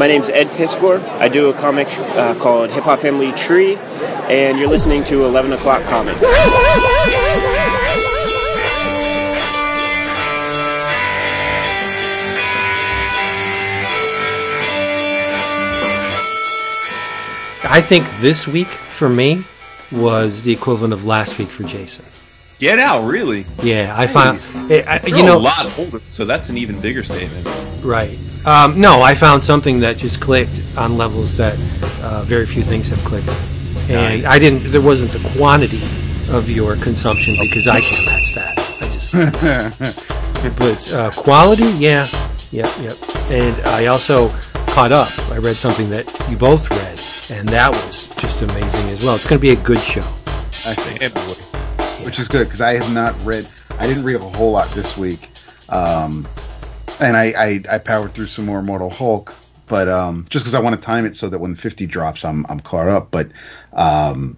My name's Ed Piskor. I do a comic uh, called Hip Hop Family Tree, and you're listening to 11 O'Clock Comics. I think this week for me was the equivalent of last week for Jason. Get out, really? Yeah, I found I, I, You're you know a lot older, so that's an even bigger statement. right. Um, no, I found something that just clicked on levels that uh, very few things have clicked, and I didn't. There wasn't the quantity of your consumption because I can't match that. I just. but uh, quality, yeah, yep, yep. And I also caught up. I read something that you both read, and that was just amazing as well. It's going to be a good show. I think, Yeah, which is good because I have not read. I didn't read a whole lot this week, um, and I, I I powered through some more Mortal Hulk, but um, just because I want to time it so that when fifty drops, I'm I'm caught up. But um,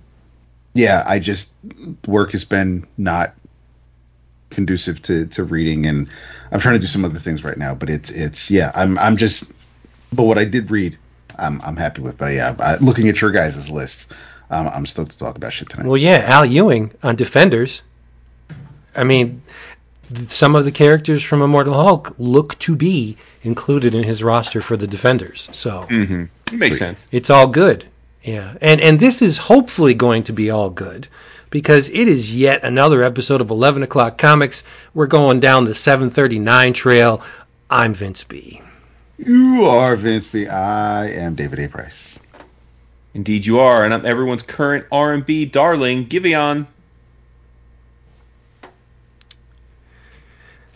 yeah, I just work has been not conducive to to reading, and I'm trying to do some other things right now. But it's it's yeah, I'm I'm just. But what I did read, I'm I'm happy with. But yeah, I, looking at your guys' lists, um, I'm stoked to talk about shit tonight. Well, yeah, Al Ewing on Defenders. I mean, some of the characters from Immortal Hulk look to be included in his roster for the Defenders. So It makes sense. it's all good. Yeah. And and this is hopefully going to be all good because it is yet another episode of 11 o'clock comics. We're going down the 739 trail. I'm Vince B. You are Vince B. I am David A. Price. Indeed, you are, and I'm everyone's current R&B darling, Giveon.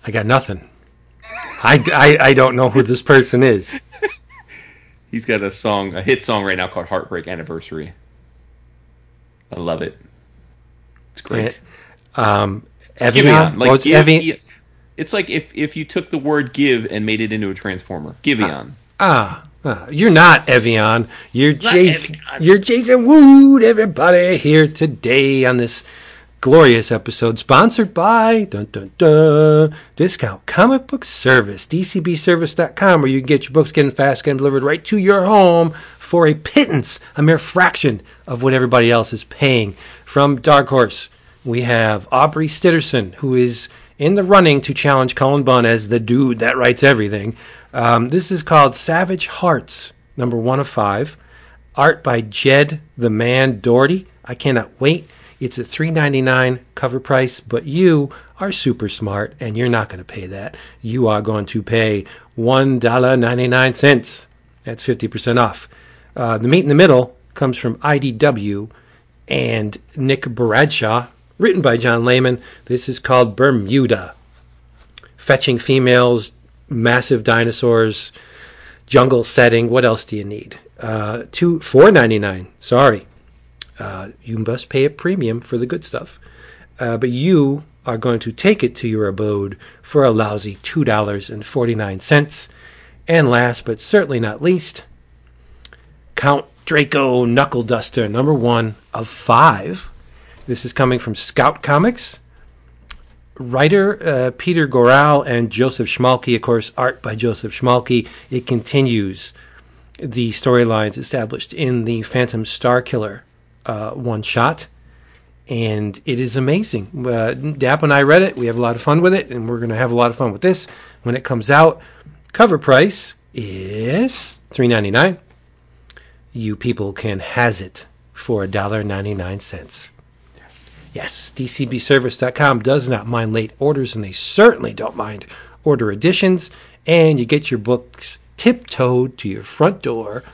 I got nothing. I, I, I don't know who this person is. He's got a song, a hit song right now called "Heartbreak Anniversary." I love it. It's great. Um, Giveon, Evian? like Well, it's give, Evi- it's like if if you took the word "give" and made it into a transformer. Giveon. Ah, ah, you're not Evian. You're Jason. You're Jason Wood. Everybody here today on this glorious episode, sponsored by dun dun dun Discount Comic Book Service, DCBService.com, where you can get your books getting fast, getting delivered right to your home for a pittance, a mere fraction of what everybody else is paying. From Dark Horse, we have Aubrey Sitterson, who is in the running to challenge Cullen Bunn as the dude that writes everything. Um, this is called Savage Hearts, number one of five. Art by Jed the Man Dougherty. I cannot wait. It's a $3.99 cover price, but you are super smart and you're not going to pay that. You are going to pay $1.99. That's 50% off. Uh, the meat in the middle comes from IDW and Nick Bradshaw, written by John Layman. This is called Bermuda. Fetching females, massive dinosaurs, jungle setting. What else do you need? Uh, two four ninety nine. Sorry, uh, you must pay a premium for the good stuff, uh, but you are going to take it to your abode for a lousy two dollars and forty nine cents. And last but certainly not least, Count Draco Knuckle Duster, number one of five. This is coming from Scout Comics. Writer uh, Peter Goral and Joseph Schmalke, of course, art by Joseph Schmalke. It continues the storylines established in the Phantom Star Killer uh, one shot. And it is amazing. Uh, Dap and I read it. We have a lot of fun with it, and we're going to have a lot of fun with this when it comes out. Cover price is three ninety nine. You people can has it for a dollar ninety nine cents. Yes, DCBService.com does not mind late orders, and they certainly don't mind order additions. And you get your books tiptoed to your front door.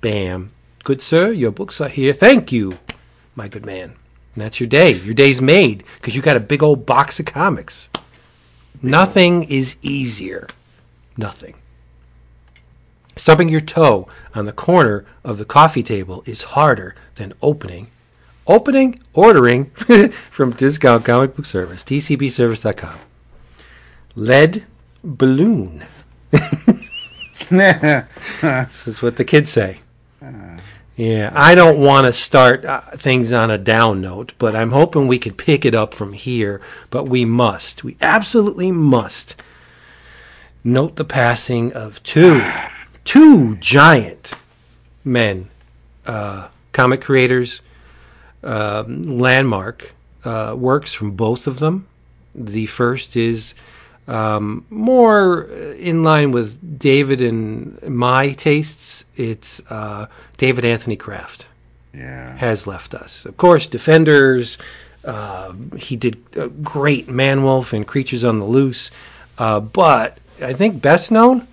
Bam. Good sir, your books are here. Thank you, my good man. And that's your day. Your day's made because you got a big old box of comics. Nothing is easier. Nothing. Stubbing your toe on the corner of the coffee table is harder than opening opening, ordering from Discount Comic Book Service, DCBService.com. Lead balloon. this is what the kids say. Yeah, I don't want to start uh, things on a down note, but I'm hoping we could pick it up from here. But we must. We absolutely must note the passing of two, two giant men, uh, comic creators, um, landmark uh, works from both of them. The first is um, more in line with David and my tastes. It's uh, David Anthony Kraft Yeah. has left us. Of course, Defenders. Uh, he did a great Manwolf and Creatures on the Loose, uh, but I think best known,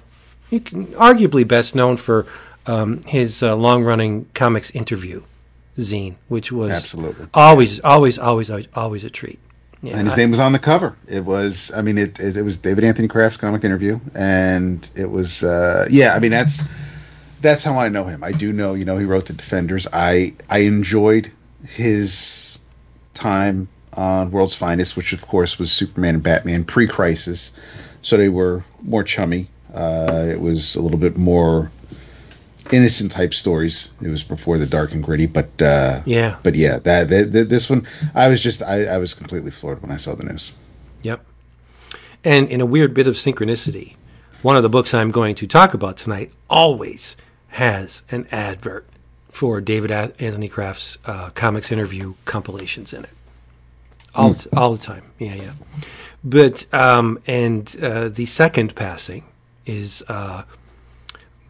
you can arguably best known for um, his uh, long-running comics interview zine, which was Absolutely. always, always, always, always, always a treat. Yeah, and his I- name was on the cover. It was, I mean, it it, was David Anthony Kraft's comic interview, and it was, uh, yeah. I mean, that's that's how I know him. I do know, you know, he wrote the Defenders. I I enjoyed his time on World's Finest, which of course was Superman and Batman pre-Crisis, so they were more chummy. Uh, it was a little bit more innocent type stories. It was before the dark and gritty, but uh, yeah, but yeah, that, that, that this one, I was just I, I was completely floored when I saw the news. Yep. And in a weird bit of synchronicity, one of the books I'm going to talk about tonight always has an advert for David Anthony Kraft's uh, comics interview compilations in it. All, the, all the time. Yeah, yeah. But, um, and uh, the second passing is uh,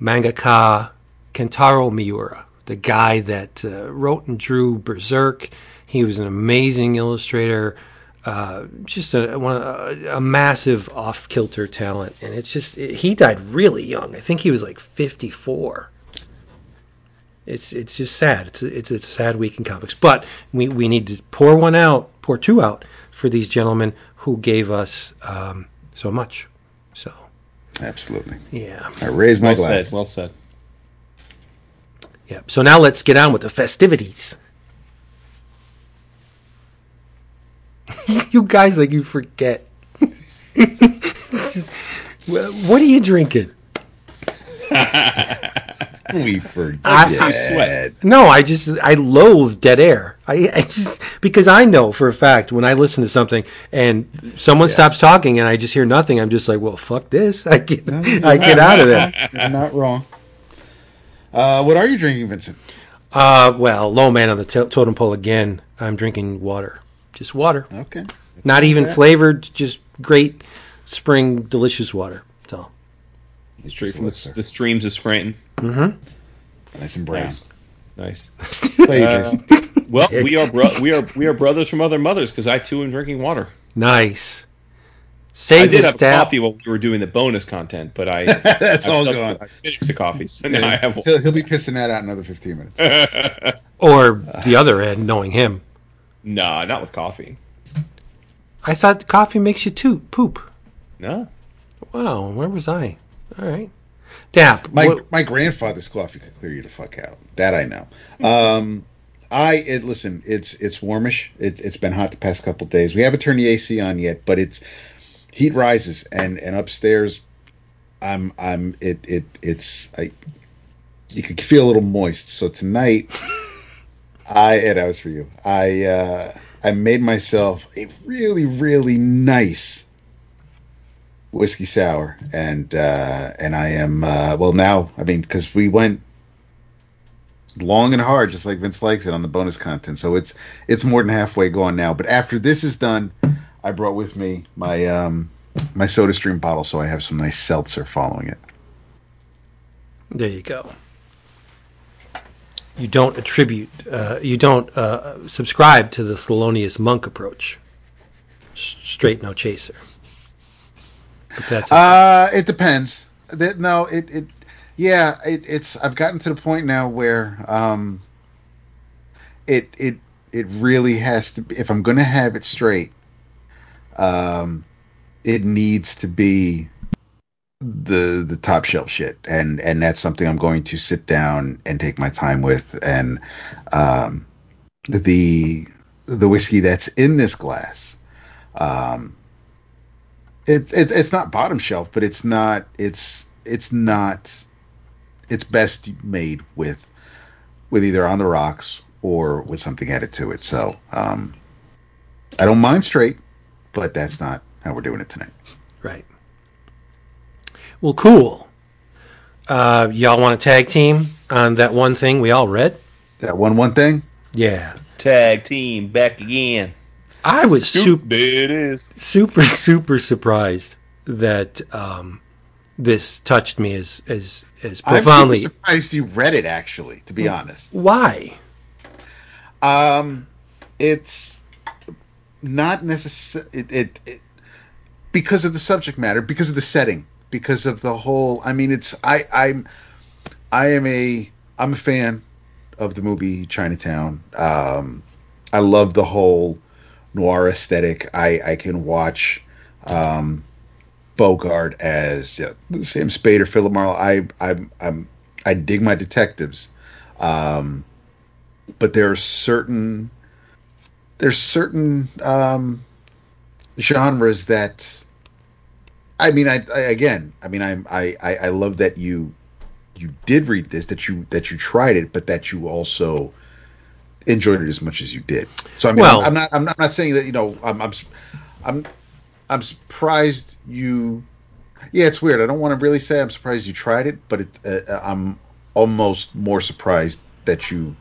mangaka Kentaro Miura, the guy that uh, wrote and drew Berserk. He was an amazing illustrator, uh, just a, one, a, a massive off kilter talent. And it's just, he died really young. I think he was like 54. It's it's just sad. It's a, it's a sad week in comics, but we, we need to pour one out, pour two out for these gentlemen who gave us um, so much. So Absolutely, yeah, I raised my Well glass. said. Well said. Yeah. So now let's get on with the festivities. you guys like you forget. Just- what are you drinking? we forget. I- You sweat. No, I just I loathe dead air. I, I just because I know for a fact when I listen to something and someone stops talking and I just hear nothing, I'm just like, well, fuck this. I get I get out of there. You're not wrong. Uh, what are you drinking, Vincent? Uh, well, low man on the to- totem pole again. I'm drinking water, just water, Okay. not even that. flavored, just great spring delicious water. That's all. Straight from the, sir. the streams of Scranton. Nice and brown. Nice. Nice. Uh, Jason. Well, we are bro- we are we are brothers from other mothers because I too am drinking water. Nice. I Save did the have stab. coffee while we were doing the bonus content, but I That's I all subsequent- gone. I finished the coffee, so now I have He'll, he'll be pissing that out in another 15 minutes. Or the other end, knowing him. no, not with coffee. I thought coffee makes you toot poop. No, Wow, where was I? All right. Dap. My what- my grandfather's coffee could clear you the fuck out. That I know. Um, I it listen. It's it's warmish. It's it's been hot the past couple days. We haven't turned the AC on yet, but it's heat rises and and upstairs. I'm I'm it it it's I. You could feel a little moist. So tonight, I and that was for you. I uh, I made myself a really really nice whiskey sour, and uh, and I am uh, well now. I mean, because we went long and hard, just like Vince likes it on the bonus content. So it's it's more than halfway gone now. But after this is done, I brought with me my um, my Soda Stream bottle, so I have some nice seltzer following it. There you go. You don't attribute, uh, you don't uh, subscribe to the Thelonious Monk approach. S- straight no chaser. But that's Uh, it depends. That no, it it yeah, it, it's I've gotten to the point now where um, it it it really has to be if I'm going to have it straight. Um, it needs to be the the top shelf shit, and and that's something I'm going to sit down and take my time with, and um, the the whiskey that's in this glass. Um, it, it it's not bottom shelf, but it's not it's it's not it's best made with with either on the rocks or with something added to it. So um, I don't mind straight, but that's not how we're doing it tonight. right. Well, cool. Uh, y'all want to tag team on that one thing we all read? That one one thing. Yeah. Tag team back again. I was super, it is. super, super surprised that um, this touched me as as as I'm profoundly. super surprised you read it. Actually, to be honest, Why? um, it's not necessary. It, it, it because of the subject matter, because of the setting, because of the whole. I mean, it's I I'm I am a I'm a fan of the movie Chinatown. Um, I love the whole noir aesthetic. I I can watch um, Bogart as Sam Spade or Philip Marlowe. I I'm I'm I dig my detectives, um, but there are certain there's certain um, genres that I mean I, I again I mean I'm, I I I love that you you did read this that you that you tried it but that you also enjoyed it as much as you did. So I mean Well- I'm, I'm not I'm not, I'm not saying that you know I'm I'm I'm I'm surprised you. Yeah, it's weird. I don't want to really say I'm surprised you tried it, but it, uh, I'm almost more surprised that you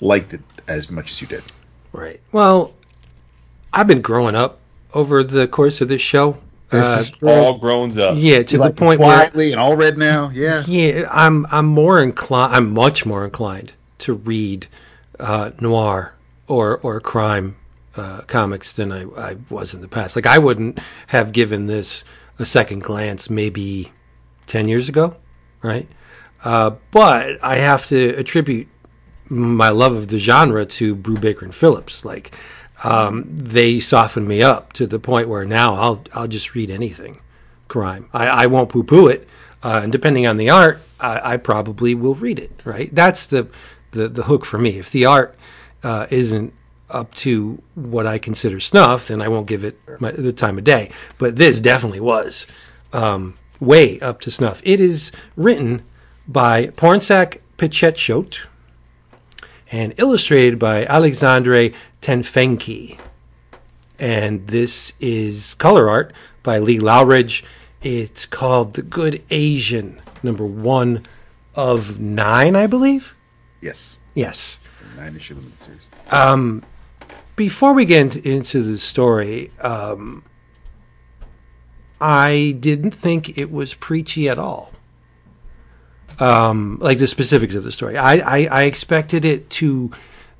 liked it as much as you did. Right. Well, I've been growing up over the course of this show. This Uh, is All grown up. yeah, to the point where quietly and all red now. Yeah, yeah, I'm I'm more inclined. I'm much more inclined to read uh, noir or or crime uh, comics than I, I was in the past. Like I wouldn't have given this a second glance maybe ten years ago, right? Uh, but I have to attribute my love of the genre to Brubaker and Phillips. Like um, they softened me up to the point where now I'll I'll just read anything crime. I, I won't poo poo it, uh, and depending on the art, I, I probably will read it. Right? That's the the the hook for me. If the art uh, isn't up to what I consider snuff, then I won't give it my, the time of day. But this definitely was um, way up to snuff. It is written by Pornsak Pichetshot and illustrated by Alexandre Tefenkgi. And this is color art by Lee Loughridge. It's called The Good Asian, number one of nine, I believe. yes, Yes. nine issue limited series. Before we get into, into the story, um, I didn't think it was preachy at all. Um, like the specifics of the story, I, I, I expected it to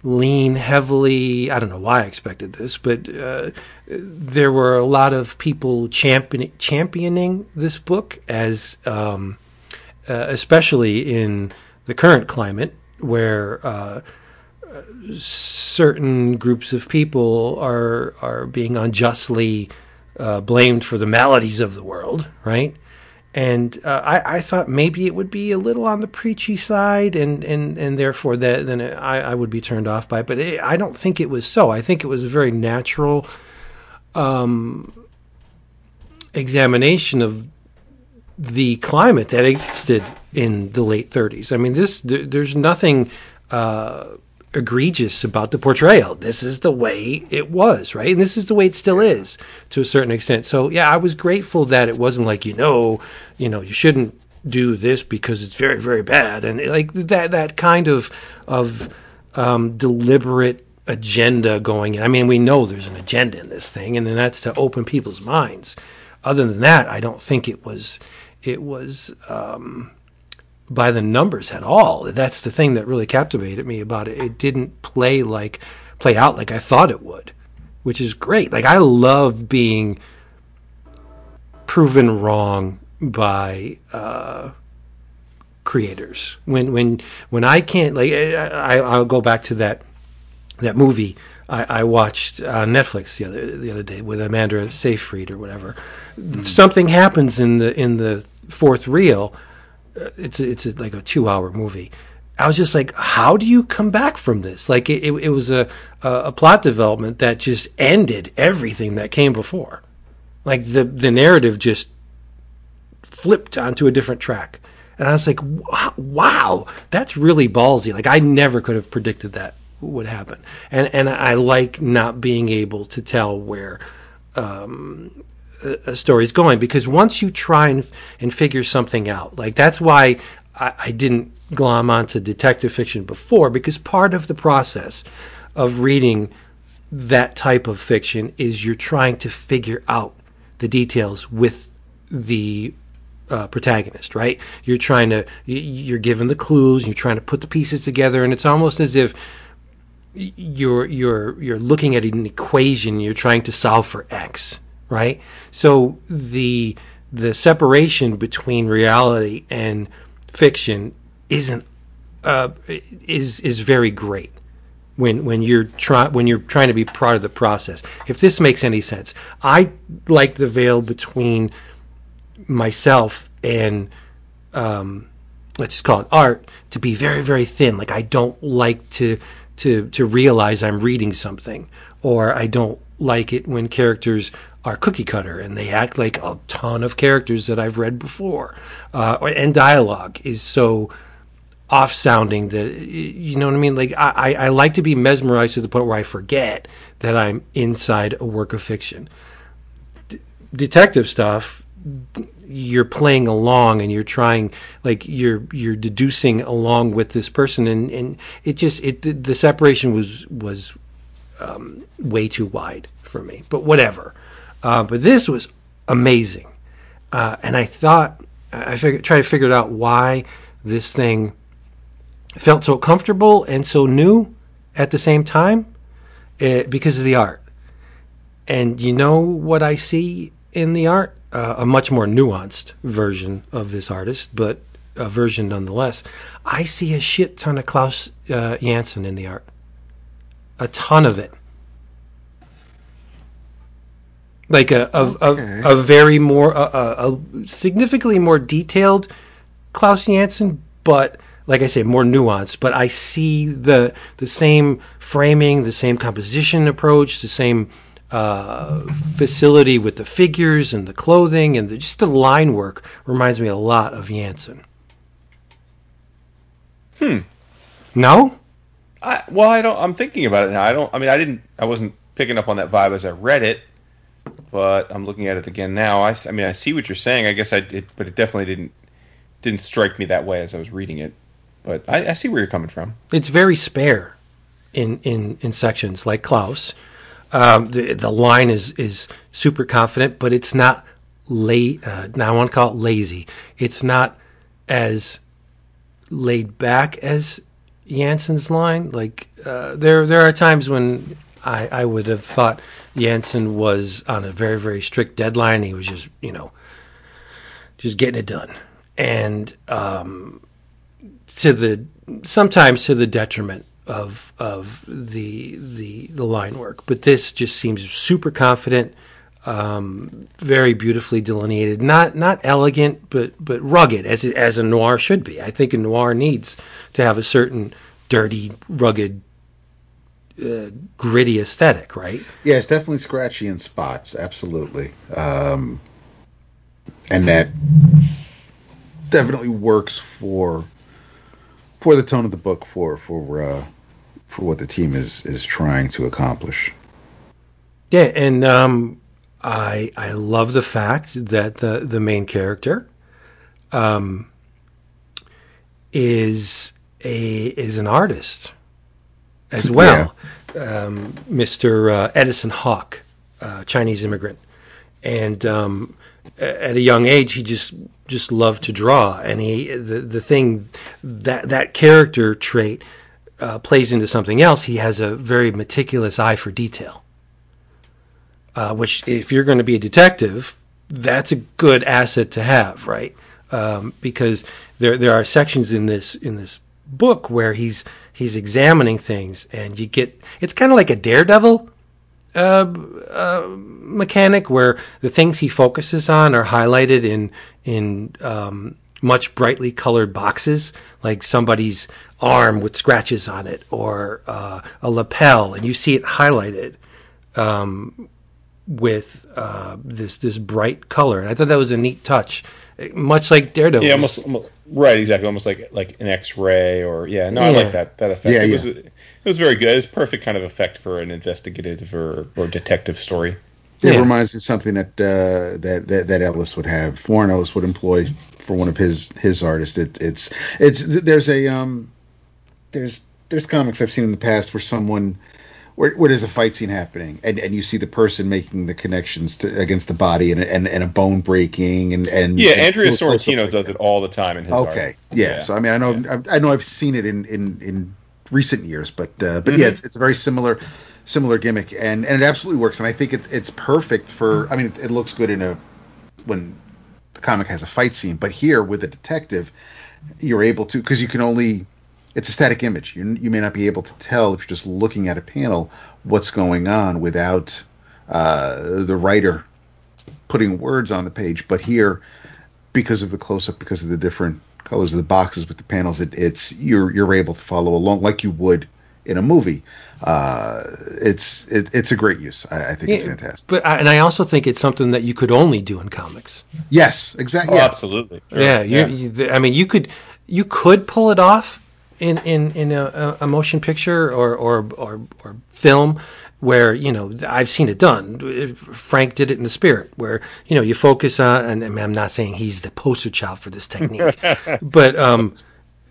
lean heavily. I don't know why I expected this, but uh, there were a lot of people champion, championing this book as, um, uh, especially in the current climate where. Uh, certain groups of people are are being unjustly uh, blamed for the maladies of the world, right? And uh, I, I thought maybe it would be a little on the preachy side, and and and therefore that then I, I would be turned off by it. But it, I don't think it was so. I think it was a very natural um, examination of the climate that existed in the late 30s. I mean, this there, there's nothing. Uh, egregious about the portrayal. This is the way it was, right? And this is the way it still is to a certain extent. So yeah, I was grateful that it wasn't like, you know, you know, you shouldn't do this because it's very, very bad. And like that, that kind of, of, um, deliberate agenda going in. I mean, we know there's an agenda in this thing and then that's to open people's minds. Other than that, I don't think it was, it was, um, by the numbers at all. That's the thing that really captivated me about it. It didn't play like play out like I thought it would, which is great. Like I love being proven wrong by uh, creators. When when when I can't like I, I'll go back to that that movie I, I watched on Netflix the other the other day with Amanda Seyfried or whatever. Something happens in the in the fourth reel it's it's a, like a two hour movie. I was just like, how do you come back from this? Like it, it, it was a, a a plot development that just ended everything that came before. Like the the narrative just flipped onto a different track, and I was like, wow, that's really ballsy. Like I never could have predicted that would happen, and and I like not being able to tell where. Um, a, story is going because once you try and, and figure something out, like that's why I, I didn't glom onto detective fiction before because part of the process of reading that type of fiction is you're trying to figure out the details with the uh, protagonist, right? You're trying to, you're given the clues, you're trying to put the pieces together, and it's almost as if you're you're you're looking at an equation, you're trying to solve for x, right? So the the separation between reality and fiction isn't uh, is is very great when when you're trying when you're trying to be part of the process. If this makes any sense, I like the veil between myself and um, let's just call it art to be very very thin. Like I don't like to to to realize I'm reading something, or I don't like it when characters are cookie cutter and they act like a ton of characters that I've read before, uh, and dialogue is so off sounding that you know what I mean. Like I, I like to be mesmerized to the point where I forget that I'm inside a work of fiction. D- detective stuff you're playing along and you're trying like you're you're deducing along with this person and and it just it the, the separation was was um, way too wide for me but whatever uh, but this was amazing uh, and I thought I figured, tried to figure out why this thing felt so comfortable and so new at the same time uh, because of the art and you know what I see in the art uh, a much more nuanced version of this artist, but a version nonetheless. I see a shit ton of Klaus uh, Janson in the art, a ton of it. Like a a, okay. a, a, very more a, a, significantly more detailed Klaus Janson, but like I say, more nuanced. But I see the the same framing, the same composition approach, the same uh, facility with the figures and the clothing and the, just the line work reminds me a lot of Janson. Hmm. No. I, well, I don't. I'm thinking about it now. I don't. I mean, I didn't. I wasn't picking up on that vibe as I read it, but I'm looking at it again now. I, I mean, I see what you're saying. I guess I did, but it definitely didn't didn't strike me that way as I was reading it. But I, I see where you're coming from. It's very spare in in in sections like Klaus um, the, the line is is super confident, but it's not late. Uh, now I want to call it lazy. It's not as laid back as Janson's line. Like uh, there there are times when I, I would have thought Janson was on a very very strict deadline. He was just you know just getting it done, and um, to the sometimes to the detriment of of the the the line work. But this just seems super confident, um, very beautifully delineated. Not not elegant, but but rugged as as a noir should be. I think a noir needs to have a certain dirty, rugged, uh, gritty aesthetic, right? Yeah, it's definitely scratchy in spots. Absolutely, um, and that definitely works for for the tone of the book for for uh, for what the team is is trying to accomplish. Yeah, and um, I I love the fact that the the main character um, is a is an artist as well, yeah. um, Mr. Uh, Edison Hawk, uh, Chinese immigrant, and um, at a young age he just just loved to draw, and he the the thing that that character trait uh, plays into something else, he has a very meticulous eye for detail. Uh, which, if you're going to be a detective, that's a good asset to have, right? Um, because there there are sections in this in this book where he's he's examining things, and you get it's kind of like a daredevil uh, uh, mechanic where the things he focuses on are highlighted in in um, much brightly colored boxes, like somebody's arm with scratches on it or uh, a lapel, and you see it highlighted um, with uh, this this bright color. And I thought that was a neat touch, much like Daredevil. Yeah, almost, almost, right, exactly, almost like like an X-ray or yeah. No, yeah. I like that that effect. Yeah, it yeah. was it was very good. It's perfect kind of effect for an investigative or, or detective story. It Yeah. reminds me of something that, uh, that that that Ellis would have. Warren Ellis would employ for one of his his artists. It, it's it's there's a um there's there's comics I've seen in the past where someone where, where there's a fight scene happening and, and you see the person making the connections to, against the body and, and and a bone breaking and and Yeah, and Andrea Sorrentino like does that. it all the time in his Okay, art. yeah. So I mean, I know I, I know I've seen it in in in recent years, but uh, but yeah, it's, it's a very similar similar gimmick, and and it absolutely works. And I think it, it's perfect for. I mean, it, it looks good in a when the comic has a fight scene, but here with a detective, you're able to because you can only. It's a static image. You you may not be able to tell if you're just looking at a panel what's going on without uh, the writer putting words on the page. But here, because of the close up, because of the different colors of the boxes with the panels, it, it's you're you're able to follow along like you would in a movie. Uh, it's it, it's a great use. I, I think it's fantastic. But I- and I also think it's something that you could only do in comics. Yes, exactly. Oh, yeah. absolutely. Sure. Yeah, you, you- I mean, you could you could pull it off in in in a, a motion picture or or or, or film where you know I've seen it done. Frank did it in the Spirit, where you know you focus on. And I'm not saying he's the poster child for this technique, but um,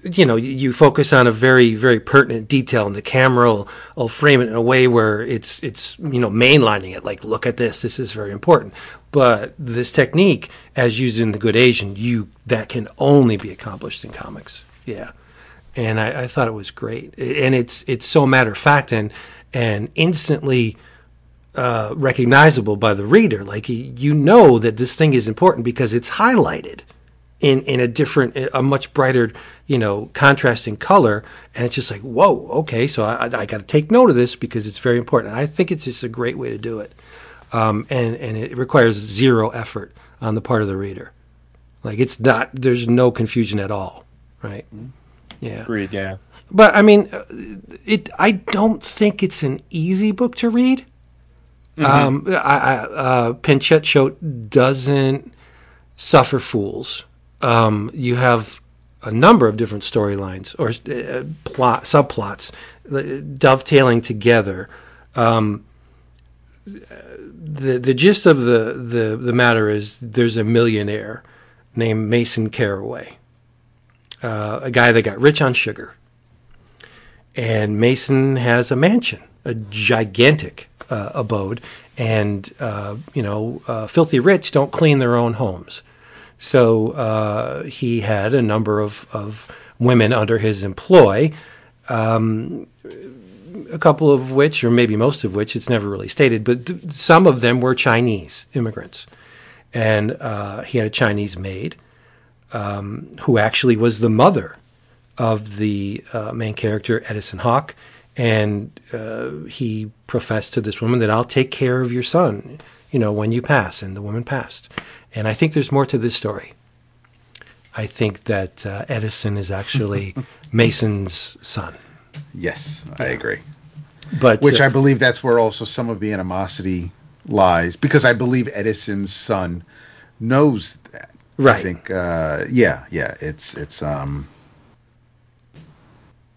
you know, you, you focus on a very, very pertinent detail, and the camera will, will frame it in a way where it's, it's, you know, mainlining it. Like, look at this. This is very important. But this technique, as used in The Good Asian, you that can only be accomplished in comics. Yeah, and I, I thought it was great, and it's it's so matter of fact and and instantly uh, recognizable by the reader. Like you know that this thing is important because it's highlighted in in a different, a much brighter, you know, contrasting color, and it's just like, whoa, okay, so I, I got to take note of this because it's very important. I think it's just a great way to do it, um, and and it requires zero effort on the part of the reader. Like it's not, there's no confusion at all, right? Yeah. Agreed. Yeah. But I mean, uh, it. I don't think it's an easy book to read. Um, I, I, uh, Pichetshot doesn't suffer fools. Um, you have a number of different storylines or uh, plot subplots uh, dovetailing together. Um, the the gist of the, the the matter is there's a millionaire named Mason Caraway, uh, a guy that got rich on sugar. And Mason has a mansion, a gigantic uh, abode, and uh, you know, uh, filthy rich don't clean their own homes. So uh, he had a number of, of women under his employ, um, a couple of which, or maybe most of which, it's never really stated, but th- some of them were Chinese immigrants, and uh, he had a Chinese maid um, who actually was the mother of the uh, main character, Edison Hawk, and uh, he professed to this woman that I'll take care of your son, you know, when you pass. And the woman passed. And I think there's more to this story. I think that uh, Edison is actually Mason's son. Yes, I agree. But Which uh, I believe that's where also some of the animosity lies, because I believe Edison's son knows that. I think, uh, yeah, yeah, it's it's um,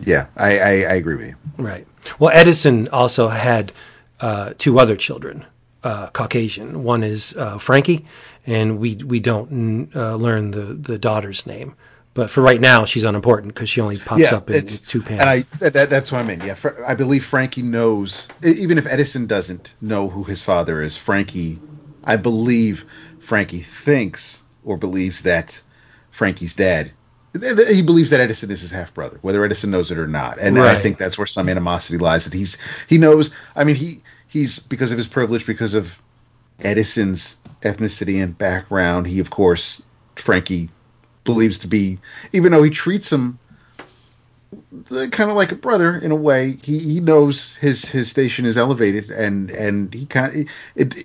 yeah, I, I I agree with you. Right. Well, Edison also had uh, two other children, uh, Caucasian. One is uh, Frankie, and we we don't uh, learn the the daughter's name. But for right now, she's unimportant because she only pops up in two panels. And I that, that's what I mean. Yeah, I believe Frankie knows. Even if Edison doesn't know who his father is, Frankie, I believe Frankie thinks or believes that Frankie's th- He believes that Edison is his half brother, whether Edison knows it or not. And I think that's where some animosity lies. That he's he knows. I mean, he he's because of his privilege, because of Edison's ethnicity and background. He, of course, Frankie believes to be, even though he treats him uh, kind of like a brother in a way. He he knows his his station is elevated, and and he kind of it.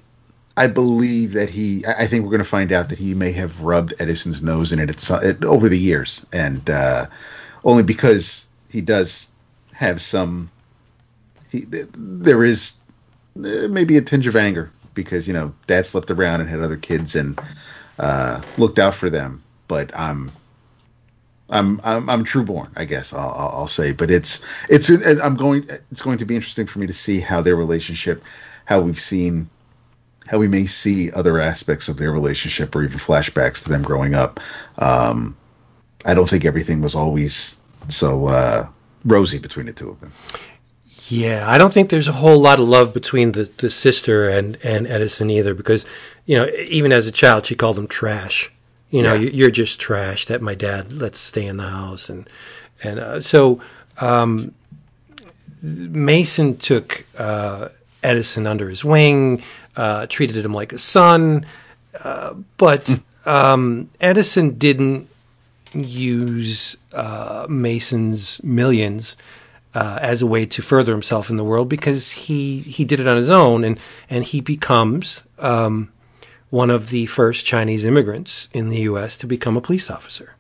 I believe that he. I think we're going to find out that he may have rubbed Edison's nose in it, at, over the years, and uh, only because he does have some. He there is uh, maybe a tinge of anger because you know dad slept around and had other kids and uh, looked out for them, but I'm I'm I'm I'm true born, I guess I'll I'll say. But it's it's I'm going it's going to be interesting for me to see how their relationship, how we've seen how we may see other aspects of their relationship or even flashbacks to them growing up. Um, I don't think everything was always so uh, rosy between the two of them. Yeah, I don't think there's a whole lot of love between the, the sister and, and Edison either, because you know, even as a child, she called him trash. You know, Yeah. you're just trash. That my dad lets stay in the house, and and uh, so um, Mason took uh, Edison under his wing, uh, treated him like a son, uh, but um, Edison didn't use uh, Mason's millions uh, as a way to further himself in the world because he he did it on his own and and he becomes um, one of the first Chinese immigrants in the U.S. to become a police officer.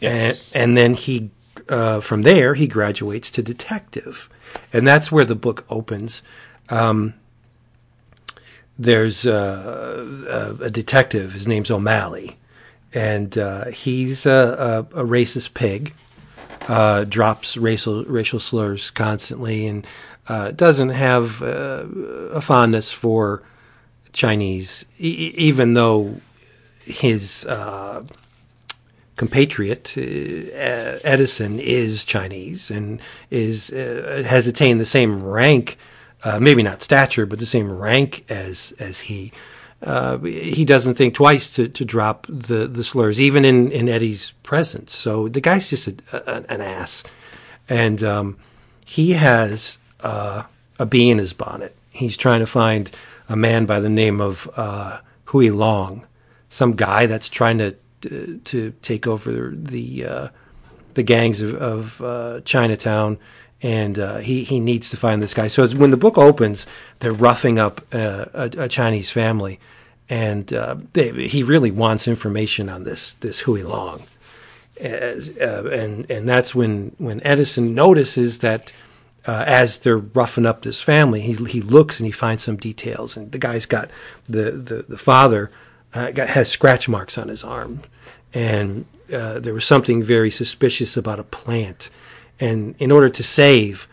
Yes. And, and then he, uh, from there, he graduates to detective. And that's where the book opens. Um, there's a, a detective, his name's O'Malley, and uh, he's a, a, a racist pig, uh, drops racial, racial slurs constantly, and uh, doesn't have uh, a fondness for Chinese, e- even though his uh, compatriot Edison is Chinese and is has attained the same rank, uh, maybe not stature, but the same rank as as he. Uh, he doesn't think twice to, to drop the, the slurs, even in, in Eddie's presence. So the guy's just a, a, an ass, and um, he has uh, a bee in his bonnet. He's trying to find a man by the name of uh, Hui Long, some guy that's trying to to take over the uh, the gangs of, of uh, Chinatown, and uh, he he needs to find this guy. So when the book opens, they're roughing up uh, a, a Chinese family, and uh, they, he really wants information on this this Hui Long, as, uh, and and that's when when Edison notices that. Uh, as they're roughing up this family, he he looks and he finds some details, and the guy's got the the, the father uh, got, has scratch marks on his arm, and there was something very suspicious about a plant. And in order to save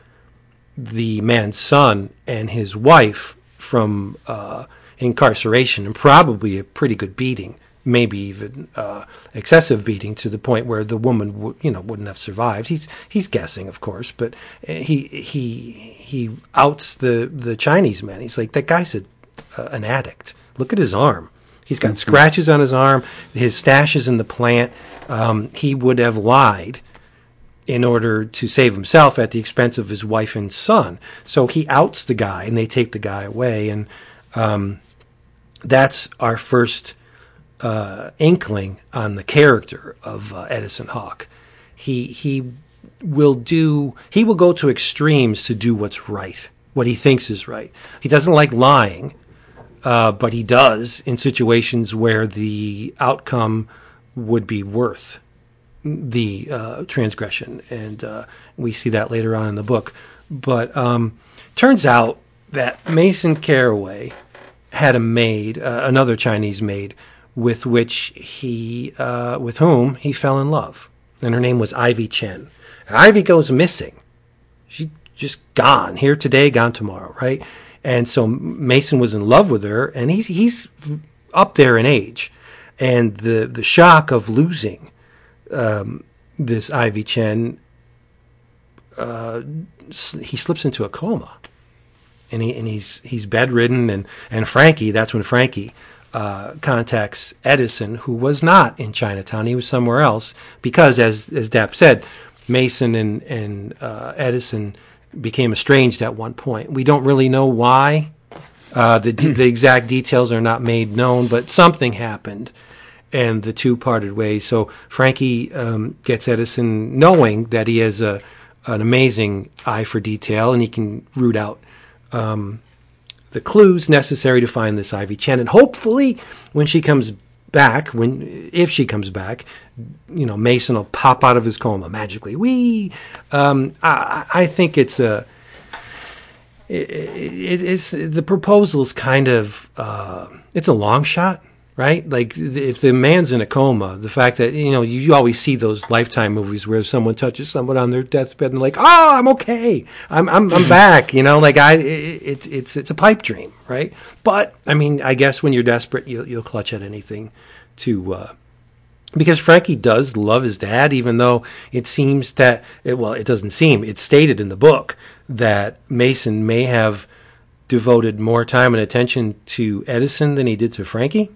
the man's son and his wife from uh, incarceration and probably a pretty good beating, maybe even uh, excessive beating to the point where the woman, w- you know, wouldn't have survived. He's he's guessing, of course, but he he he outs the the Chinese man. He's like that guy's a, uh, an addict. Look at his arm. He's got scratches on his arm. His stash is in the plant. Um, he would have lied in order to save himself at the expense of his wife and son. So he outs the guy, and they take the guy away. And um, that's our first uh, inkling on the character of uh, Edison Hawk. He he will do. He will go to extremes to do what's right, what he thinks is right. He doesn't like lying. Uh, but he does in situations where the outcome would be worth the uh, transgression, and uh, we see that later on in the book. But um, turns out that Mason Caraway had a maid, uh, another Chinese maid, with which he, uh, with whom he fell in love, and her name was Ivy Chen. Ivy goes missing. She just gone here today, gone tomorrow, right? And so Mason was in love with her, and he's he's up there in age, and the the shock of losing um, this Ivy Chen, uh, he slips into a coma, and he and he's he's bedridden, and and Frankie, that's when Frankie. Uh, contacts Edison, who was not in Chinatown; he was somewhere else. Because, as as Dap said, Mason and and uh, Edison became estranged at one point. We don't really know why. Uh, the the exact details are not made known, but something happened, and the two parted ways. So Frankie um, gets Edison, knowing that he has a an amazing eye for detail, and he can root out um, the clues necessary to find this Ivy Chen. And hopefully, when she comes back, when if she comes back, you know, Mason will pop out of his coma magically. We, um, I, I think it's a. It, it, it's the proposal is kind of uh, it's a long shot right? Like if the man's in a coma, the fact that you know you, you, always see those lifetime movies where someone touches someone on their deathbed and like, oh, I'm okay, I'm I'm, I'm back, you know, like I it, it's it's a pipe dream, right? But I mean, I guess when you're desperate, you'll you'll clutch at anything to. Uh, because Frankie does love his dad, even though it seems that it, well, it doesn't seem. It's stated in the book that Mason may have devoted more time and attention to Edison than he did to Frankie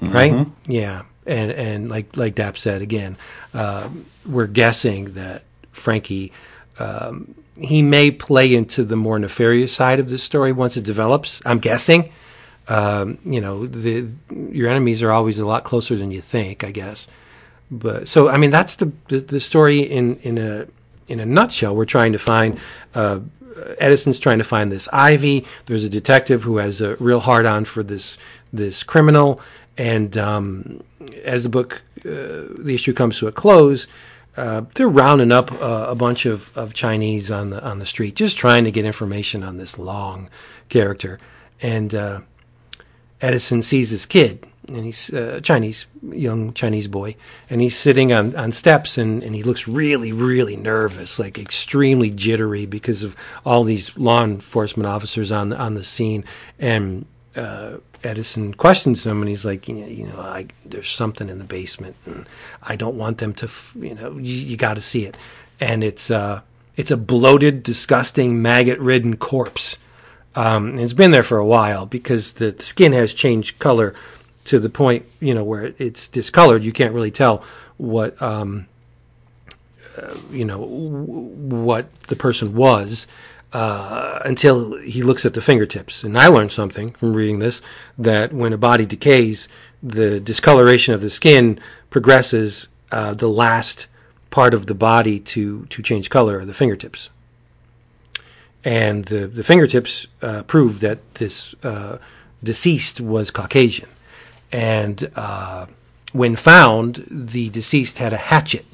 mm-hmm. right? Yeah, and and like like Dap said again, uh, we're guessing that Frankie. Um, he may play into the more nefarious side of the story once it develops. I'm guessing. Um, you know, the your enemies are always a lot closer than you think. I guess. But so I mean, that's the the, the story in in a in a nutshell. We're trying to find. Uh, Edison's trying to find this Ivy. There's a detective who has a real hard on for this this criminal, and um, as the book, uh, the issue comes to a close, uh, they're rounding up uh, a bunch of, of Chinese on the on the street, just trying to get information on this long character. And uh, Edison sees this kid, and he's a uh, Chinese young Chinese boy, and he's sitting on, on steps, and, and he looks really really nervous, like extremely jittery because of all these law enforcement officers on the, on the scene, and uh, Edison questions him, and he's like, you know, I, there's something in the basement, and I don't want them to, you know, you, you got to see it, and it's uh, it's a bloated, disgusting, maggot-ridden corpse. Um, it's been there for a while because the, the, skin has changed color to the point, you know, where it's discolored. You can't really tell what, um, uh, you know, w- what the person was uh, until he looks at the fingertips. And I learned something from reading this that when a body decays, the discoloration of the skin progresses. Uh, the last part of the body to to change color are the fingertips, and the the fingertips uh, prove that this uh, deceased was Caucasian, and uh, when found, the deceased had a hatchet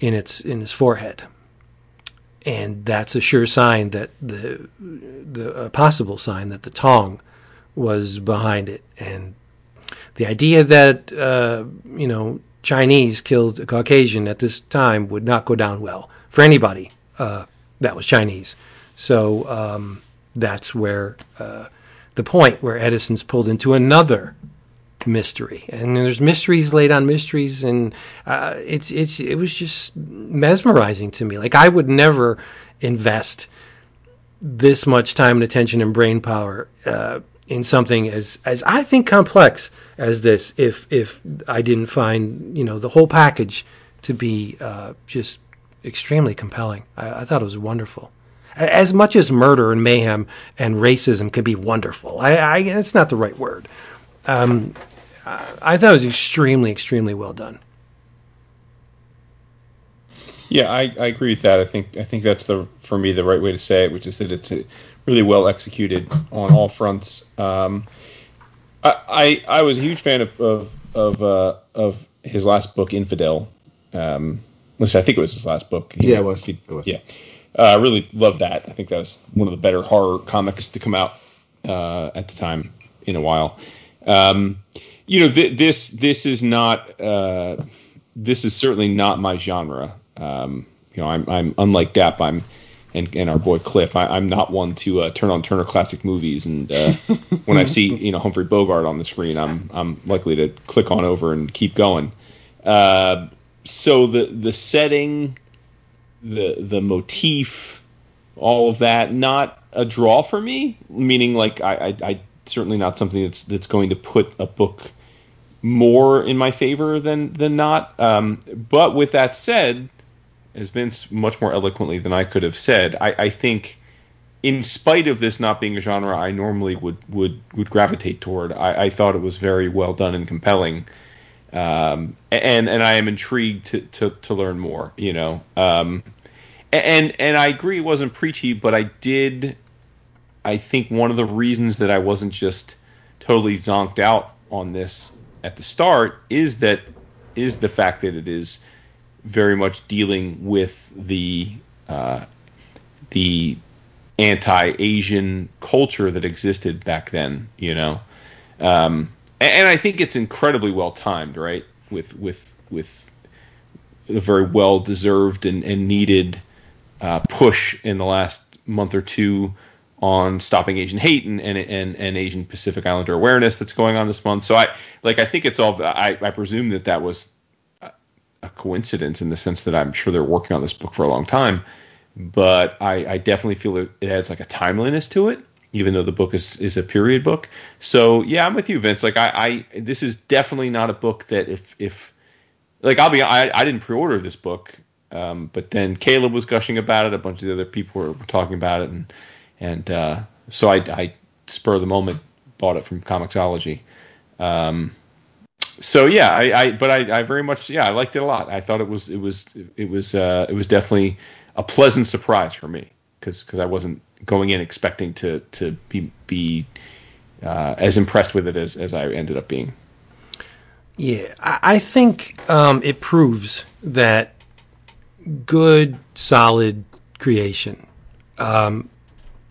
in its in his forehead and that's a sure sign that the the a possible sign that the Tong was behind it, and the idea that uh, you know Chinese killed a Caucasian at this time would not go down well for anybody uh, that was Chinese. So um, that's where uh, the point where Edison's pulled into another mystery, and there's mysteries laid on mysteries, and uh, it's it's it was just mesmerizing to me. Like I would never invest this much time and attention and brain power uh, in something as as I think complex as this if if I didn't find you know the whole package to be uh, just extremely compelling. I, I, thought it was wonderful. As much as murder and mayhem and racism can be wonderful, I, I it's not the right word. Um, I thought it was extremely, extremely well done. Yeah, I, I agree with that. I think I think that's the for me the right way to say it, which is that it's really well executed on all fronts. Um, I, I, I was a huge fan of of of, uh, of his last book, Infidel. Um, least I think it was his last book. He, yeah, it was. He, it was. Yeah, uh, I really loved that. I think that was one of the better horror comics to come out uh, at the time in a while. Um, you know, th- this this is not uh, this is certainly not my genre. Um, you know, I'm I'm unlike Dap. I'm and, and our boy Cliff. I, am not one to uh, turn on Turner Classic Movies, and uh, when I see you know Humphrey Bogart on the screen, I'm I'm likely to click on over and keep going. Uh, so the the setting, the the motif, all of that, not a draw for me. Meaning, like I, I, I certainly not something that's that's going to put a book more in my favor than than not. Um, but with that said, as Vince much more eloquently than I could have said, I, I, think, in spite of this not being a genre I normally would would would gravitate toward, I, I thought it was very well done and compelling. Um, and and I am intrigued to, to, to learn more. You know, um, and and I agree it wasn't preachy, but I did. I think one of the reasons that I wasn't just totally zonked out on this at the start is that is the fact that it is very much dealing with the uh, the anti-Asian culture that existed back then. You know, um, and, and I think it's incredibly well timed, right? With with with a very well deserved and, and needed uh, push in the last month or two on stopping Asian hate and, and and and Asian Pacific Islander awareness that's going on this month. So I like I think it's all I, I presume that that was a coincidence in the sense that I'm sure they're working on this book for a long time, but I, I definitely feel it, it adds like a timeliness to it even though the book is, is a period book. So yeah, I'm with you, Vince. Like I, I this is definitely not a book that if if like I'll be I, I didn't pre-order this book, um, but then Caleb was gushing about it. A bunch of the other people were, were talking about it, and and uh, so I, I spur of the moment bought it from Comixology. Um, so yeah, I, I but I, I very much yeah I liked it a lot. I thought it was it was it was uh, it was definitely a pleasant surprise for me because because I wasn't going in expecting to to be be uh, as impressed with it as as I ended up being. Yeah, I, think um, it proves that good, solid creation um,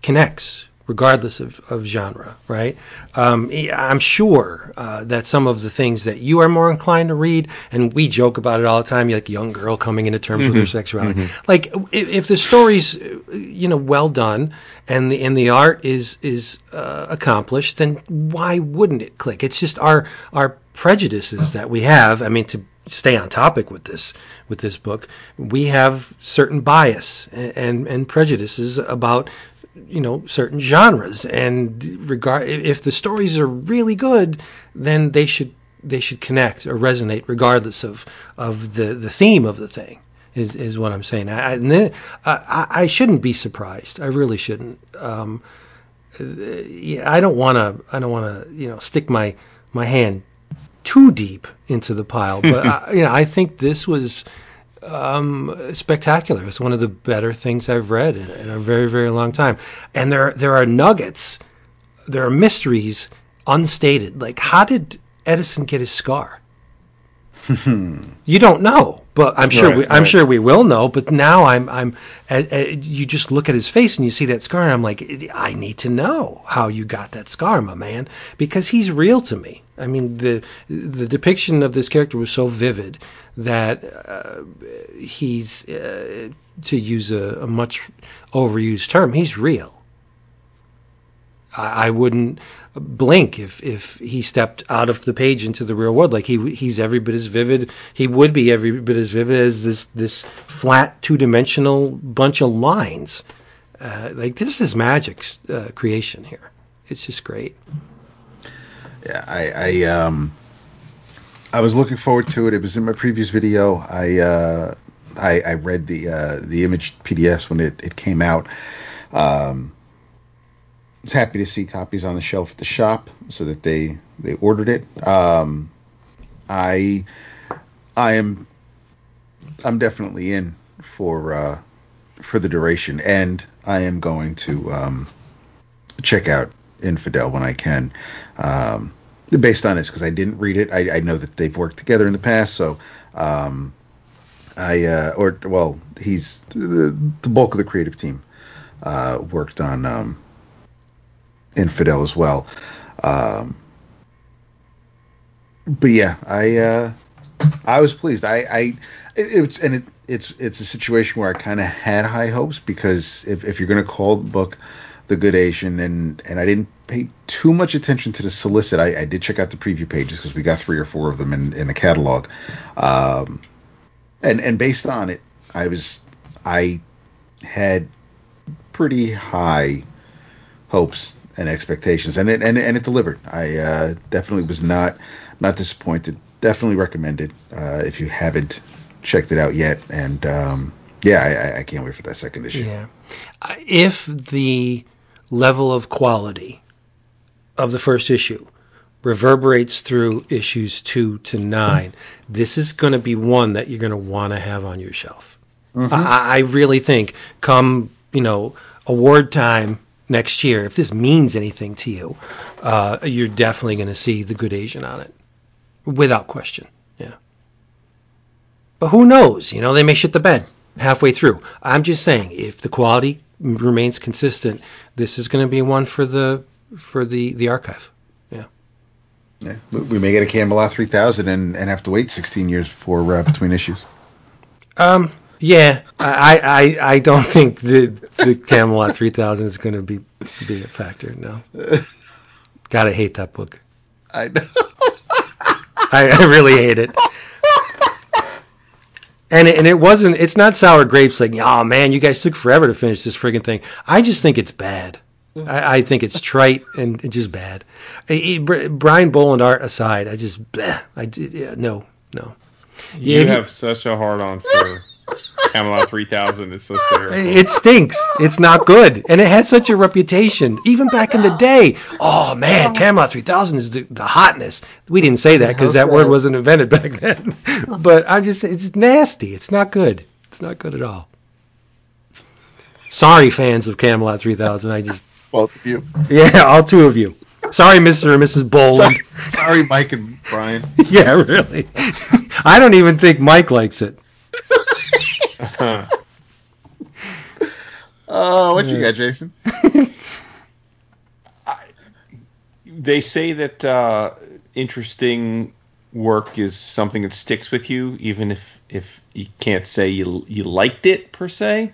connects regardless of, of genre, right? Um, I'm sure uh, that some of the things that you are more inclined to read, and we joke about it all the time, like young girl coming into terms mm-hmm. with her mm-hmm. sexuality. Mm-hmm. Like if, if, the story's you know well done and the and the art is is uh, accomplished, then why wouldn't it click? It's just our our prejudices that we have. I mean to stay on topic with this with this book, we have certain bias and, and, and prejudices about you know certain genres. And regard if the stories are really good then they should they should connect or resonate regardless of of the the theme of the thing is is what I'm saying. I I, I, I shouldn't be surprised. I really shouldn't. Um, I don't want to I don't want to you know stick my my hand too deep into the pile. But I, you know I think this was um, spectacular. It's one of the better things I've read in, in, a very, very long time. And there, there are nuggets, there are mysteries unstated. Like, how did Edison get his scar? you don't know, but I'm sure right, we, I'm sure we will know. But now I'm I'm uh, uh, you just look at his face and you see that scar, and I'm like, I need to know how you got that scar, my man, because he's real to me. I mean, the the depiction of this character was so vivid that uh, he's, uh, to use a, a, much overused term, he's real. I, I, wouldn't blink if, if he stepped out of the page into the real world. Like he he's every bit as vivid. He would be every bit as vivid as this this flat two dimensional bunch of lines. Uh, like this is magic's uh, creation here. It's just great. Yeah, I, I um I was looking forward to it. It was in my previous video. I uh, I, I, read the uh, the image PDFs when it, it came out. Um, I was happy to see copies on the shelf at the shop, so that they they ordered it. Um, I I am I'm definitely in for uh, for the duration, and I am going to um, check out Infidel when I can. Um, based on this because I didn't read it. I, I, know that they've worked together in the past, so um, I uh, or well, he's the, the, bulk of the creative team uh, worked on um, Infidel as well. Um, but yeah, I uh, I was pleased. I, I it, it's and it, it's it's a situation where I kind of had high hopes because if if you're going to call the book the Good Asian and and I didn't pay too much attention to the solicit. I, I did check out the preview pages because we got three or four of them in, in the catalog. Um, and and based on it, I was I had pretty high hopes and expectations, and it and, and it delivered. I uh, definitely was not not disappointed. Definitely recommended uh, if you haven't checked it out yet. And um, yeah, I, I can't wait for that second issue. Yeah, if the level of quality of the first issue reverberates through issues two to nine. This is going to be one that you're going to want to have on your shelf. Mm-hmm. I, I, really think come you know award time next year, if this means anything to you, uh, you're definitely going to see the good Asian on it, without question. Yeah. But who knows? You know, they may shit the bed halfway through. I'm just saying, if the quality remains consistent, this is going to be one for the for the the archive. Yeah. Yeah, we- may get a Camelot 3000 and, and have to wait 16 years for uh, between issues. Um, yeah, I, I, I don't think the the Camelot 3000 is going to be be a factor. No, gotta hate that book. I know. I, I really hate it. And it, and it wasn't. It's not sour grapes. Like, oh man, you guys took forever to finish this friggin' thing. I just think it's bad. I, I think it's trite and it's just bad. Brian Bolland art aside, I just bleh, I yeah, no no. You Yeah, he- have such a hard on for Camelot 3000. It's so terrible. It stinks. It's not good, and it had such a reputation even back in the day. Oh man, oh. Camelot 3000 is the, the hotness. We didn't say that because that word wasn't invented back then. but I'm just it's nasty. It's not good. It's not good at all. Sorry, fans of Camelot 3000. I just Both of you. yeah, all two of you. Sorry, Mr. and Mrs. Bolland. Sorry, Mike and Brian. yeah, really. I don't even think Mike likes it. Oh, what you got, Jason? they say that uh, interesting work is something that sticks with you, even if if you can't say you you liked it per se.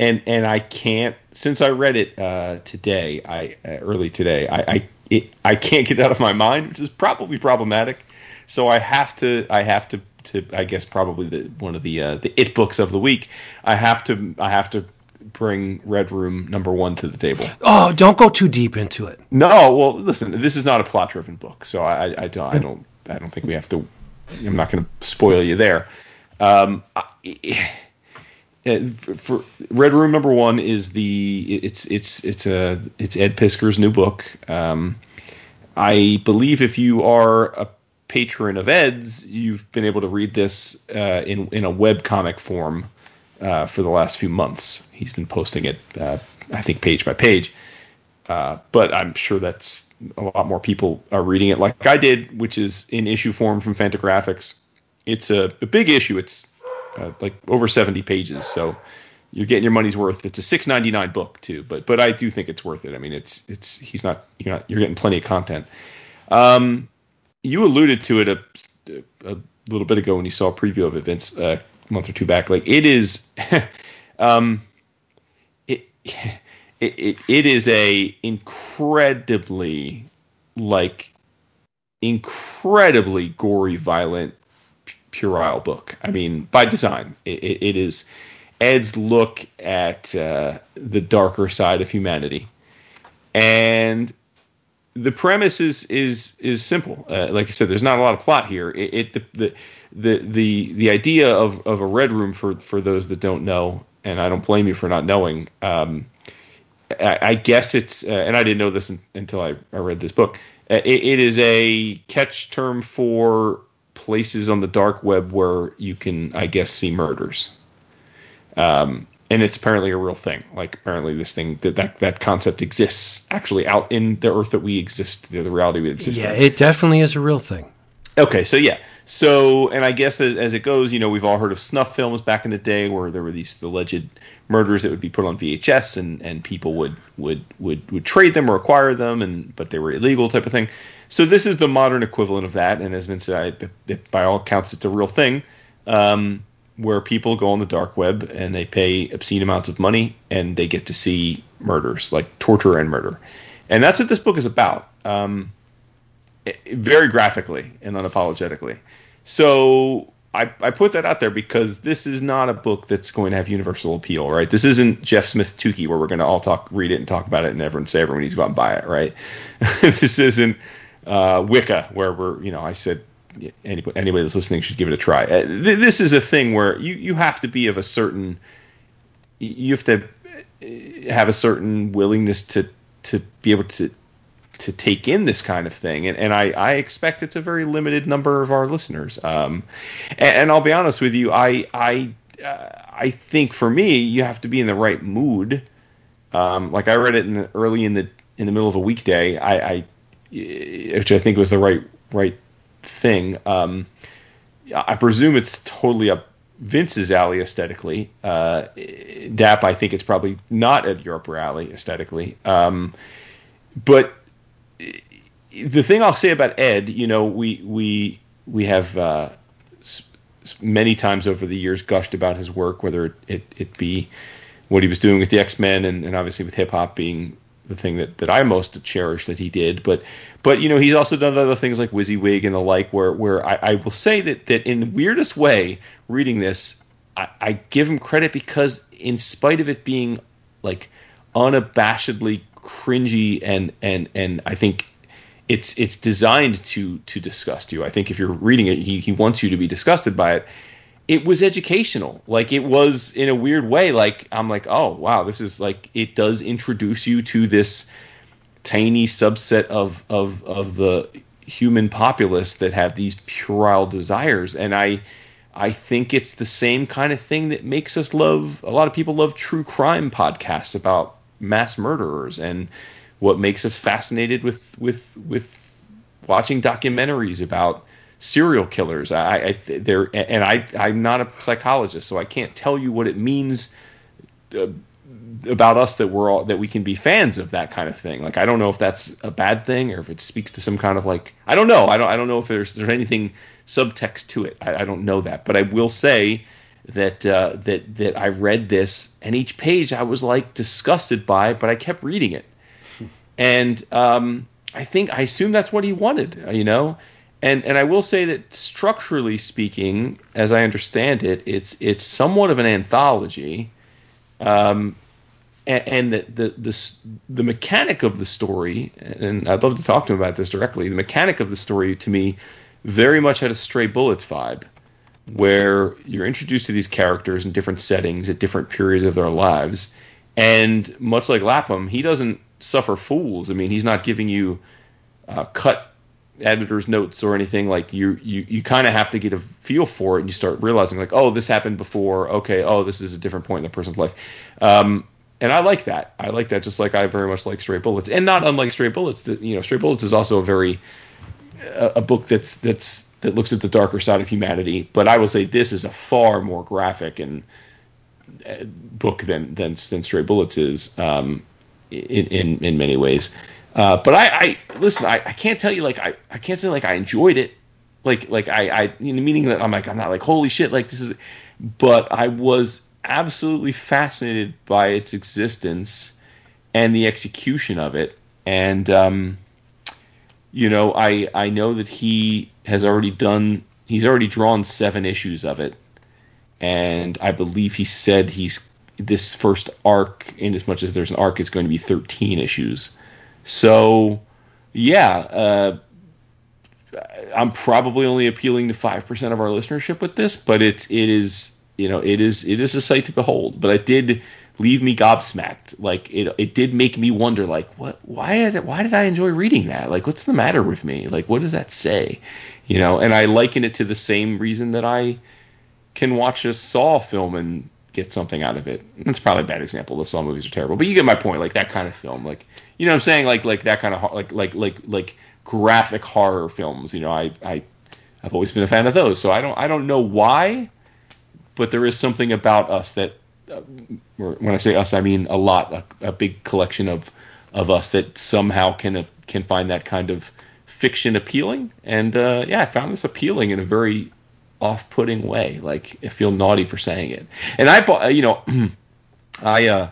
And and I can't since I read it uh, today, I uh, early today, I I, it, I can't get it out of my mind, which is probably problematic. So I have to I have to to I guess probably the one of the uh, the it books of the week. I have to I have to bring Red Room number one to the table. Oh, don't go too deep into it. No, well, listen, this is not a plot-driven book, so I, I, don't, I don't, I don't think we have to. I'm not going to spoil you there. Um, I, uh, for Red Room number one is the it's it's it's a it's Ed Piskor's new book. Um, I believe if you are a patron of Ed's, you've been able to read this uh, in in a web comic form uh, for the last few months. He's been posting it, uh, I think, page by page. Uh, but I'm sure that's a lot more people are reading it like I did, which is in issue form from Fantagraphics. It's a, a big issue. It's uh, like over 70 pages, so you're getting your money's worth. It's a 6.99 book too, but but I do think it's worth it. I mean, it's it's he's not you're not you're getting plenty of content. Um, you alluded to it a, a little bit ago when you saw a preview of it, Vince, uh, a month or two back. Like it is, um, it, it it it is a incredibly like incredibly gory, violent, puerile book. I mean, by design, it, it, is Ed's look at uh, the darker side of humanity, and the premise is is is simple. Uh, like I said, there's not a lot of plot here. It, it the, the the the the idea of of a red room for for those that don't know, and I don't blame you for not knowing. Um, I, I guess it's, uh, and I didn't know this un, until I, I read this book. Uh, it, it is a catch term for places on the dark web where you can, I guess, see murders. Um, and it's apparently a real thing. Like apparently, this thing that that, that concept exists actually out in the earth that we exist, the, the reality we exist Yeah, in. it definitely is a real thing. Okay, so yeah, so and I guess as, as it goes, you know, we've all heard of snuff films back in the day where there were these alleged murders that would be put on VHS and, and people would, would would would trade them or acquire them, and but they were illegal type of thing. So this is the modern equivalent of that, and as been said, by all accounts, it's a real thing. Um, where people go on the dark web and they pay obscene amounts of money and they get to see murders, like torture and murder, and that's what this book is about. Um, very graphically and unapologetically. So I, I put that out there because this is not a book that's going to have universal appeal, right? This isn't Jeff Smith Tuki where we're going to all talk, read it, and talk about it, and everyone say everyone needs to go out and buy it, right? this isn't uh, Wicca where we're, you know, I said anybody, anybody that's listening should give it a try. Uh, th- this is a thing where you you have to be of a certain, you have to have a certain willingness to to be able to to take in this kind of thing, and, and I, I expect it's a very limited number of our listeners. Um, and, and I'll be honest with you, I I uh, I think for me, you have to be in the right mood. Um, like I read it in the, early in the in the middle of a weekday, I, I which I think was the right right thing. Um, I presume it's totally up Vince's alley aesthetically. Uh, Dap, I think it's probably not at your upper alley aesthetically. Um, but the thing I'll say about Ed, you know, we we we have uh, many times over the years gushed about his work, whether it, it, it be what he was doing with the X Men and, and obviously with hip hop being the thing that, that I most cherish that he did. But but you know he's also done other things like Wizzywig and the like, where where I, I will say that that in the weirdest way, reading this, I, I give him credit because in spite of it being like unabashedly cringy and and and I think it's it's designed to to disgust you. I think if you're reading it, he he wants you to be disgusted by it. It was educational. Like it was in a weird way. Like I'm like, oh wow, this is like it does introduce you to this tiny subset of of of the human populace that have these puerile desires, and I. I think it's the same kind of thing that makes us love. A lot of people love true crime podcasts about mass murderers, and what makes us fascinated with with with watching documentaries about serial killers. I, I there and I I'm not a psychologist, so I can't tell you what it means uh, about us that we're all that we can be fans of that kind of thing. Like I don't know if that's a bad thing or if it speaks to some kind of like I don't know. I don't I don't know if there's there's anything subtext to it. I, I don't know that, but I will say that uh, that that I read this and each page I was like disgusted by, but I kept reading it and um, I think I assume that's what he wanted, you know. And and I will say that structurally speaking, as I understand it, it's it's somewhat of an anthology, um, and, the, the the the mechanic of the story, and I'd love to talk to him about this directly. The mechanic of the story to me very much had a Stray Bullets vibe, where you're introduced to these characters in different settings at different periods of their lives, and much like Lapham, he doesn't suffer fools. I mean, he's not giving you uh, cut editor's notes or anything. Like you, you, you kind of have to get a feel for it, and you start realizing like, oh, this happened before. Okay, oh, this is a different point in the person's life. Um, and I like that. I like that, just like I very much like Stray Bullets, and not unlike Stray Bullets. That you know, Stray Bullets is also a very a, a book that's that's that looks at the darker side of humanity. But I will say this is a far more graphic and uh, book than than than Stray Bullets is. Um, in in, in many ways. Uh, but I, I listen. I, I can't tell you like I, I can't say like I enjoyed it. Like like I I you know, meaning that I'm like I'm not like holy shit like this is. But I was absolutely fascinated by its existence and the execution of it. And um, you know I I know that he has already done. He's already drawn seven issues of it, and I believe he said he's this first arc, in as much as there's an arc, is going to be 13 issues. So, yeah, uh, I'm probably only appealing to five percent of our listenership with this, but it's it is you know it is it is a sight to behold. But it did leave me gobsmacked. Like it it did make me wonder, like what why did why did I enjoy reading that? Like what's the matter with me? Like what does that say? You know, and I liken it to the same reason that I can watch a Saw film and get something out of it. That's probably a bad example. The Saw movies are terrible, but you get my point. Like that kind of film, like you know what I'm saying, like like that kind of like like like like graphic horror films. You know, I I I've always been a fan of those. So I don't I don't know why, but there is something about us that uh, when I say us, I mean a lot, a, a big collection of of us that somehow can uh, can find that kind of fiction appealing. And uh, yeah, I found this appealing in a very off-putting way. Like I feel naughty for saying it. And I bought, you know, I uh,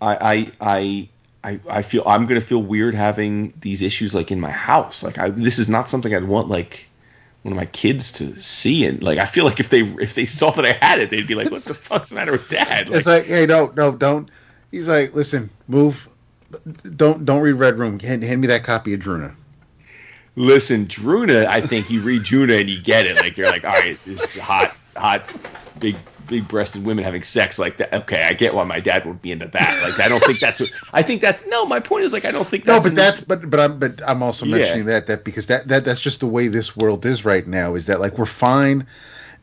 I I I. I, I feel I'm gonna feel weird having these issues like in my house. Like I, this is not something I'd want like one of my kids to see. And like I feel like if they if they saw that I had it, they'd be like, "What the fuck's the matter with Dad?" Like, it's like, hey, no, no, don't. He's like, listen, move. Don't don't read Red Room. Hand, hand me that copy of Druuna. Listen, Druuna, I think you read Druuna and you get it. Like you're like, all right, this is hot, hot, big, big breasted women having sex like that. Okay, I get why my dad would be into that. Like I don't think that's. What, I think that's no. My point is like I don't think that's. No, but that's but but I'm but I'm also mentioning yeah. that that because that that that's just the way this world is right now. Is that like we're fine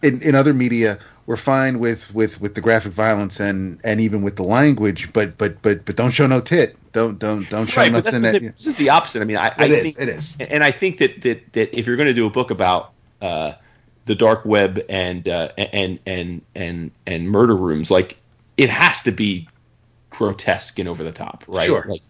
in in other media we're fine with with with the graphic violence and and even with the language, but but but but don't show no tit. Don't don't don't show right, nothing. That, this is the opposite. I mean, I, I it think, it is, and I think that that that if you're going to do a book about uh, the dark web and uh, and and and and murder rooms, like it has to be grotesque and over the top, right? Sure. Like,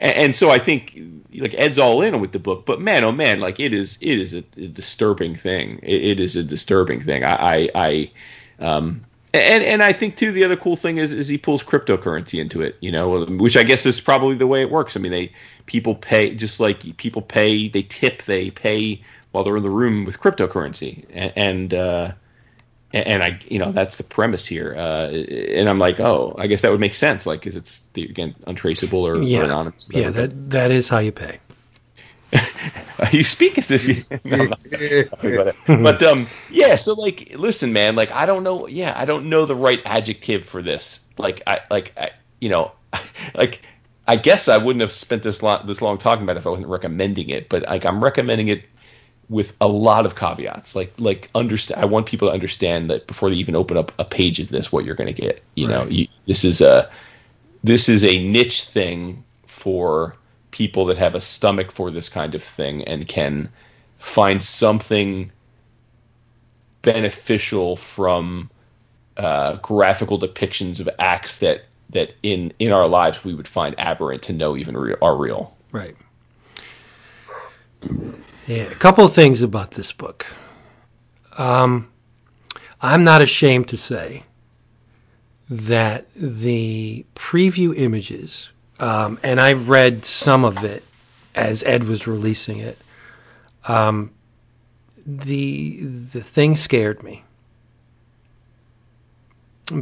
and, and so I think like Ed's all in with the book, but man, oh man, like it is it is a, a disturbing thing. It, it is a disturbing thing. I I, I um, and and I think too the other cool thing is is he pulls cryptocurrency into it, you know, which I guess is probably the way it works. I mean, they people pay just like people pay, they tip, they pay while they're in the room with cryptocurrency, and, and uh, and I, you know, that's the premise here. Uh, and I'm like, oh, I guess that would make sense, like, because it's again untraceable or, Yeah, or anonymous. yeah, whatever. that that is how you pay. you speak as if you. No, I'm not gonna talk about it. But um, yeah. So like, listen, man. Like, I don't know. Yeah, I don't know the right adjective for this. Like, I like, I, you know, like, I guess I wouldn't have spent this long this long talking about it if I wasn't recommending it. But like, I'm recommending it with a lot of caveats. Like, like understand. I want people to understand that before they even open up a page of this, what you're going to get. You know, you, this is a this is a niche thing for people that have a stomach for this kind of thing and can find something beneficial from uh, graphical depictions of acts that that in in our lives we would find aberrant to know even real, are real. Right. Yeah, a couple of things about this book. Um, I'm not ashamed to say that the preview images, um, and I've read some of it as Ed was releasing it. Um, the the thing scared me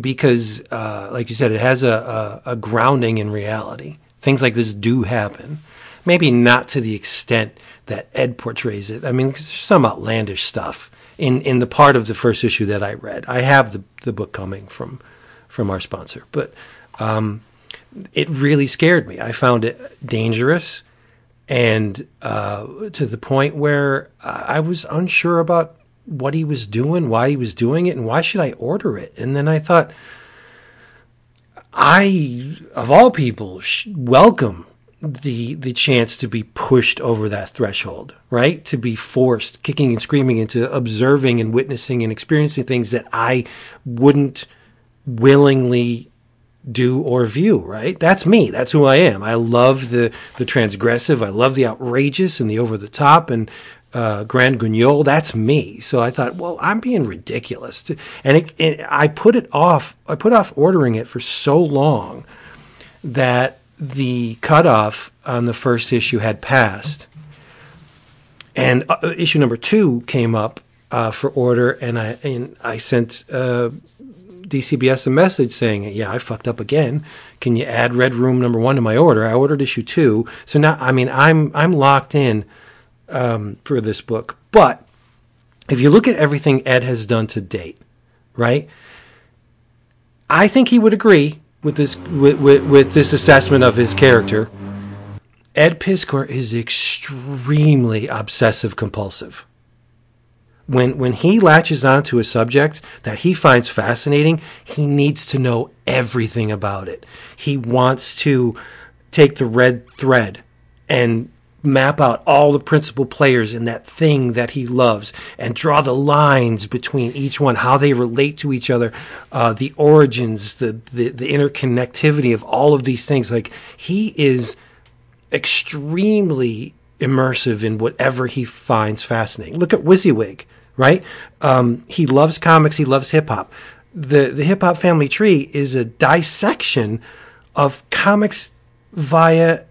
because, uh, like you said, it has a, a, a grounding in reality. Things like this do happen. Maybe not to the extent that Ed portrays it. I mean, there's some outlandish stuff in, in the part of the first issue that I read. I have the, the book coming from from our sponsor, but um, it really scared me. I found it dangerous and uh, to the point where I was unsure about what he was doing, why he was doing it, and why should I order it. And then I thought, I of all people welcome the the chance to be pushed over that threshold, right? To be forced, kicking and screaming, into observing and witnessing and experiencing things that I wouldn't willingly do or view, right? That's me. That's who I am. I love the the transgressive. I love the outrageous and the over the top and uh, grand guignol. That's me. So I thought, well, I'm being ridiculous, and it, it, I put it off. I put off ordering it for so long that the cutoff on the first issue had passed, and uh, issue number two came up uh, for order, and I and I sent. Uh, DCBS a message saying, "Yeah, I fucked up again. Can you add Red Room number one to my order?" I ordered issue two, so now I mean I'm I'm locked in um, for this book. But if you look at everything Ed has done to date, right? I think he would agree with this with, with, with this assessment of his character. Ed Piskor is extremely obsessive compulsive when when he latches onto a subject that he finds fascinating, he needs to know everything about it. He wants to take the red thread and map out all the principal players in that thing that he loves and draw the lines between each one, how they relate to each other, uh, the origins, the, the the interconnectivity of all of these things. Like he is extremely immersive in whatever he finds fascinating. Look at Wizzywig, right? Um, he loves comics. He loves hip hop. The the hip hop family tree is a dissection of comics via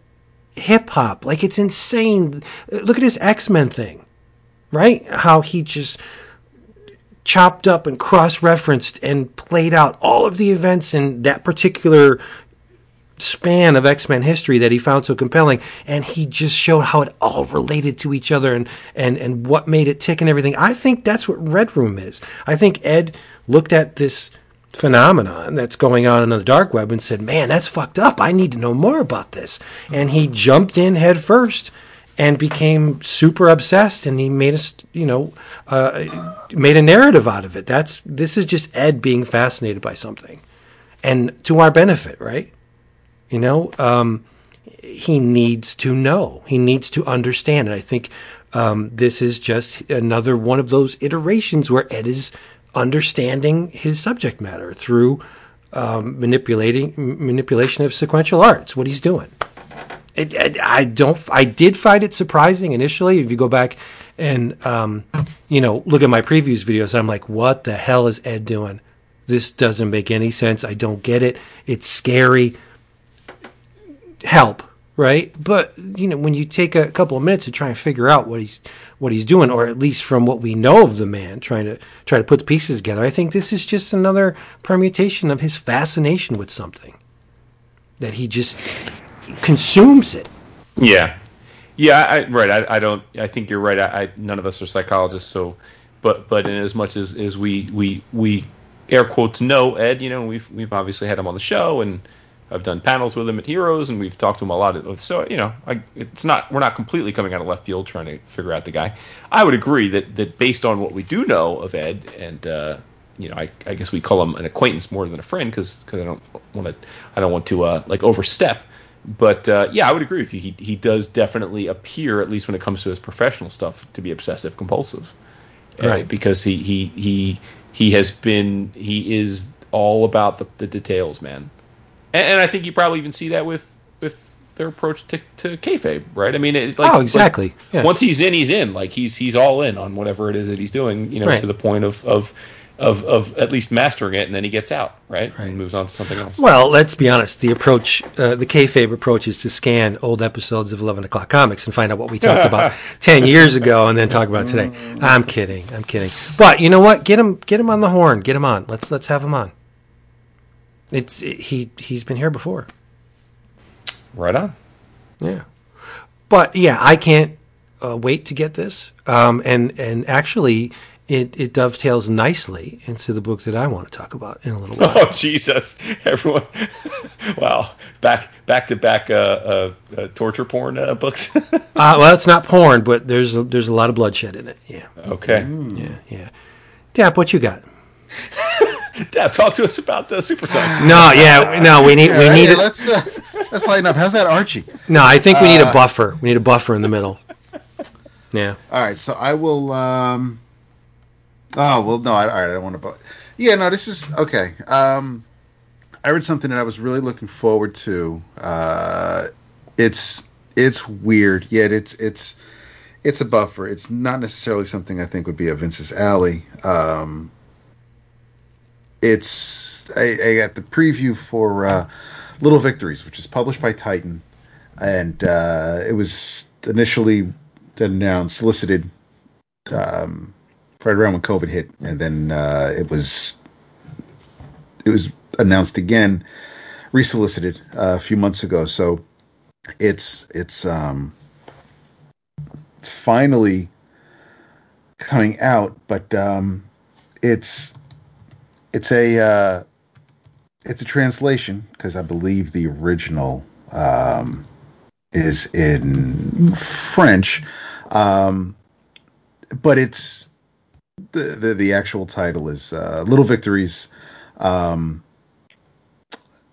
hip hop. Like it's insane. Look at his X Men thing, right? How he just chopped up and cross referenced and played out all of the events in that particular span of X Men history that he found so compelling, and he just showed how it all related to each other and and and what made it tick and everything. I think that's what Red Room is. I think Ed looked at this phenomenon that's going on in the dark web and said, "Man, that's fucked up. I need to know more about this." And he jumped in head first and became super obsessed and he made us you know uh, made a narrative out of it that's this is just ed being fascinated by something and to our benefit right you know, um, he needs to know. He needs to understand. And I think um, this is just another one of those iterations where Ed is understanding his subject matter through um, manipulating manipulation of sequential art. It's what he's doing. It, it, I don't. I did find it surprising initially. If you go back and um, you know look at my previews videos, I'm like, what the hell is Ed doing? This doesn't make any sense. I don't get it. It's scary. Help, right? But you know, when you take a couple of minutes to try and figure out what he's what he's doing, or at least from what we know of the man, trying to try to put the pieces together, I think this is just another permutation of his fascination with something that he just consumes it. Yeah, yeah, I, right. I, I don't. I think you're right. I, I none of us are psychologists, so but but in as much as, as we we we air quotes know Ed, you know, we've we've obviously had him on the show and I've done panels with him at Heroes and we've talked to him a lot. So you know, I, it's not we're not completely coming out of left field trying to figure out the guy. I would agree that that based on what we do know of Ed and. uh you know, I, I guess we call him an acquaintance more than a friend because I don't want to I don't want to uh, like overstep but uh, yeah, I would agree with you. He he does definitely appear, at least when it comes to his professional stuff, to be obsessive compulsive, Right. because he he he he has been he is all about the, the details, man. And, and I think you probably even see that with with their approach to to kayfabe, right? I mean, it, like, Oh, exactly. like, Yeah. Once he's in, he's in. Like he's he's all in on whatever it is that he's doing. You know, Right. to the point of of of of at least mastering it, and then he gets out, right? Right. And moves on to something else. Well, let's be honest. The approach, uh, the kayfabe approach, is to scan old episodes of Eleven O'clock Comics and find out what we talked about ten years ago, and then talk about today. I'm kidding. I'm kidding. But you know what? Get him. Get him on the horn. Get him on. Let's let's have him on. It's he. He's been here before. right on. Yeah. But yeah, I can't uh, wait to get this. Um, and and actually, it, it dovetails nicely into the book that I want to talk about in a little while. Oh Jesus! Everyone, wow! Back back to back uh, uh, uh, torture porn uh, books. uh, well, it's not porn, but there's a, there's a lot of bloodshed in it. Yeah, okay, yeah, yeah. Dap, what you got? Dad, talk to us about the Super Sons. No, yeah, no. We need we All right, need yeah, a, let's uh, let's lighten up. How's that, Archie? no. I think we need a buffer. We need a buffer in the middle. Yeah. All right, so I will. um Oh well, no, I, all right, I don't want to. bu- Yeah, no, this is okay. Um I read something that I was really looking forward to. Uh It's it's weird, yet it's it's it's a buffer. It's not necessarily something I think would be a Vince's alley. Um It's I, I got the preview for uh, Little Victories, which is published by Titan, and uh, it was initially announced, solicited um, right around when COVID hit, and then uh, it was it was announced again, resolicited uh, a few months ago. So it's it's um, it's finally coming out, but um, it's it's a uh, it's a translation because I believe the original um, is in French, um, but it's the, the the actual title is uh, Little Victories. Um,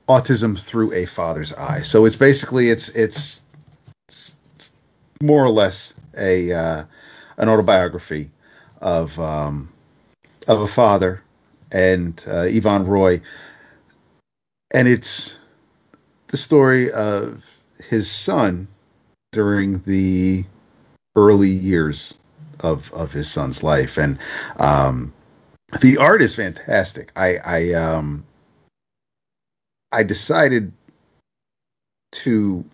autism through a father's eye so it's basically it's it's, it's more or less a uh, an autobiography of um, of a father and uh, Yvon Roy, and it's the story of his son during the early years of of his son's life, and um, the art is fantastic. I I um I decided to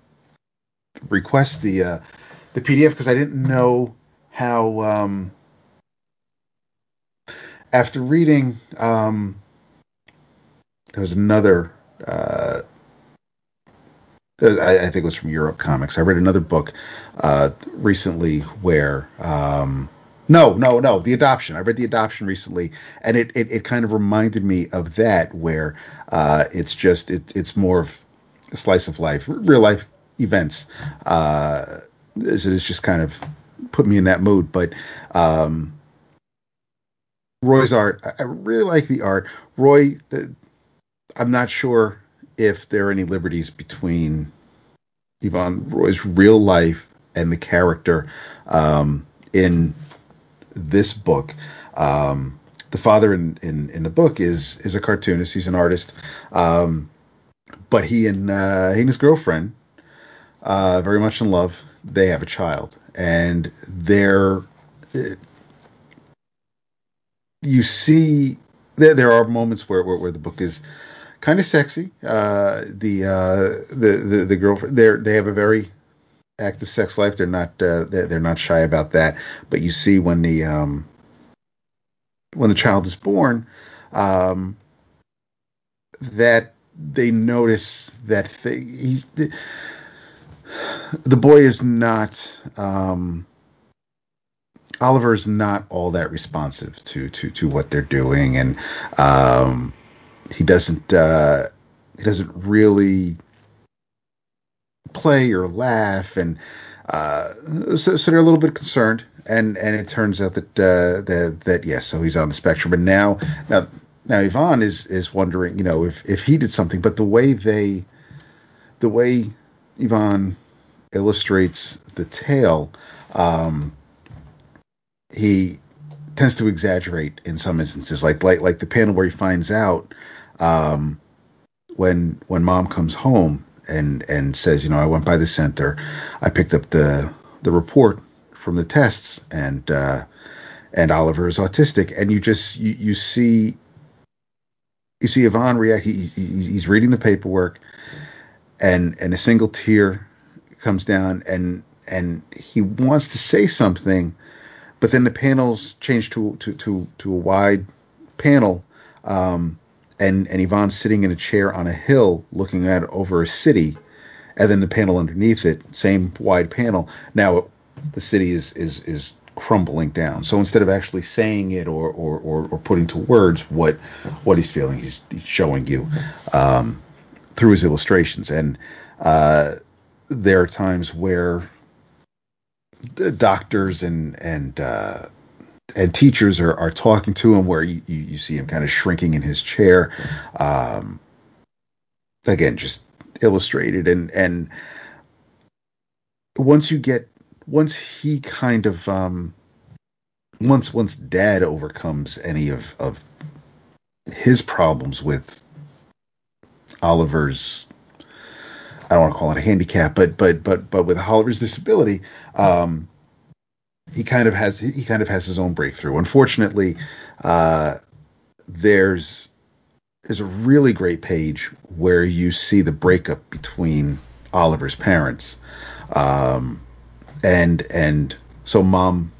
request the uh, the PDF because I didn't know how um, after reading um, there was another uh, I, think it was from Europe Comics. I read another book uh, recently where um, no, no, no, the adoption. I read the adoption recently, and it it, it kind of reminded me of that where uh, it's just it, it's more of a slice of life, real life events. Uh, it's just kind of put me in that mood, but. Um, Roy's art. I- really like the art. Roy, the, I'm not sure if there are any liberties between Yvon Roy's real life and the character um, in this book. Um, the father in, in in the book is is a cartoonist. He's an artist, um, but he and uh, he and his girlfriend, uh, very much in love. They have a child, and they're you see there there are moments where where, where the book is kind of sexy. Uh, the, uh, the the the girlfriend they they have a very active sex life. They're not uh, they're, not shy about that. But you see when the um, when the child is born, um, that they notice that he, the, the boy is not um, Oliver is not all that responsive to to to what they're doing, and um, he doesn't uh, he doesn't really play or laugh, and uh, so, so they're a little bit concerned. And and it turns out that uh, that that yes, so he's on the spectrum. And now now now Yvon is is wondering, you know, if if he did something. But the way they, the way Yvon illustrates the tale, um, he tends to exaggerate in some instances, like like like the panel where he finds out um, when when mom comes home and and says, you know, I went by the center, I picked up the the report from the tests, and uh, and Oliver is autistic, and you just you, you see you see Yvon react. He, he, he's reading the paperwork, and and a single tear comes down, and and he wants to say something, but then the panels change to to to, to a wide panel, um, and and Yvon's sitting in a chair on a hill looking at over a city, and then the panel underneath it, same wide panel. Now the city is is is crumbling down. So instead of actually saying it or or, or, or putting to words what what he's feeling, he's, he's showing you um, through his illustrations. And uh, there are times where doctors and and uh, and teachers are, are talking to him where you, you, see him kind of shrinking in his chair. Um, again, just illustrated and and once you get once he kind of um once once dad overcomes any of of his problems with Oliver's I don't want to call it a handicap, but but but but with Oliver's disability, um, he kind of has he kind of has his own breakthrough. Unfortunately, uh, there's there's a really great page where you see the breakup between Oliver's parents, um, and and so mom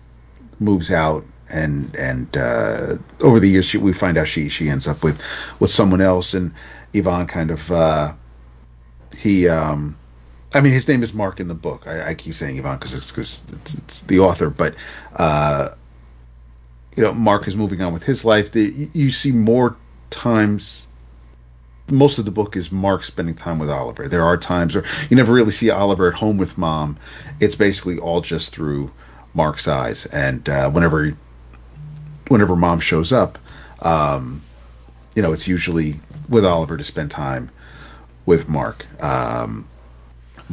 moves out and and uh, over the years she, we find out she she ends up with with someone else and Yvonne kind of uh, he um, I mean his name is Mark in the book I, I keep saying Yvon because it's because it's, it's, the author but uh, you know Mark is moving on with his life the, you see more times most of the book is Mark spending time with Oliver. There are times where you never really see Oliver at home with mom. It's basically all just through Mark's eyes. And uh, whenever whenever mom shows up, um, you know, it's usually with Oliver to spend time with Mark. Um,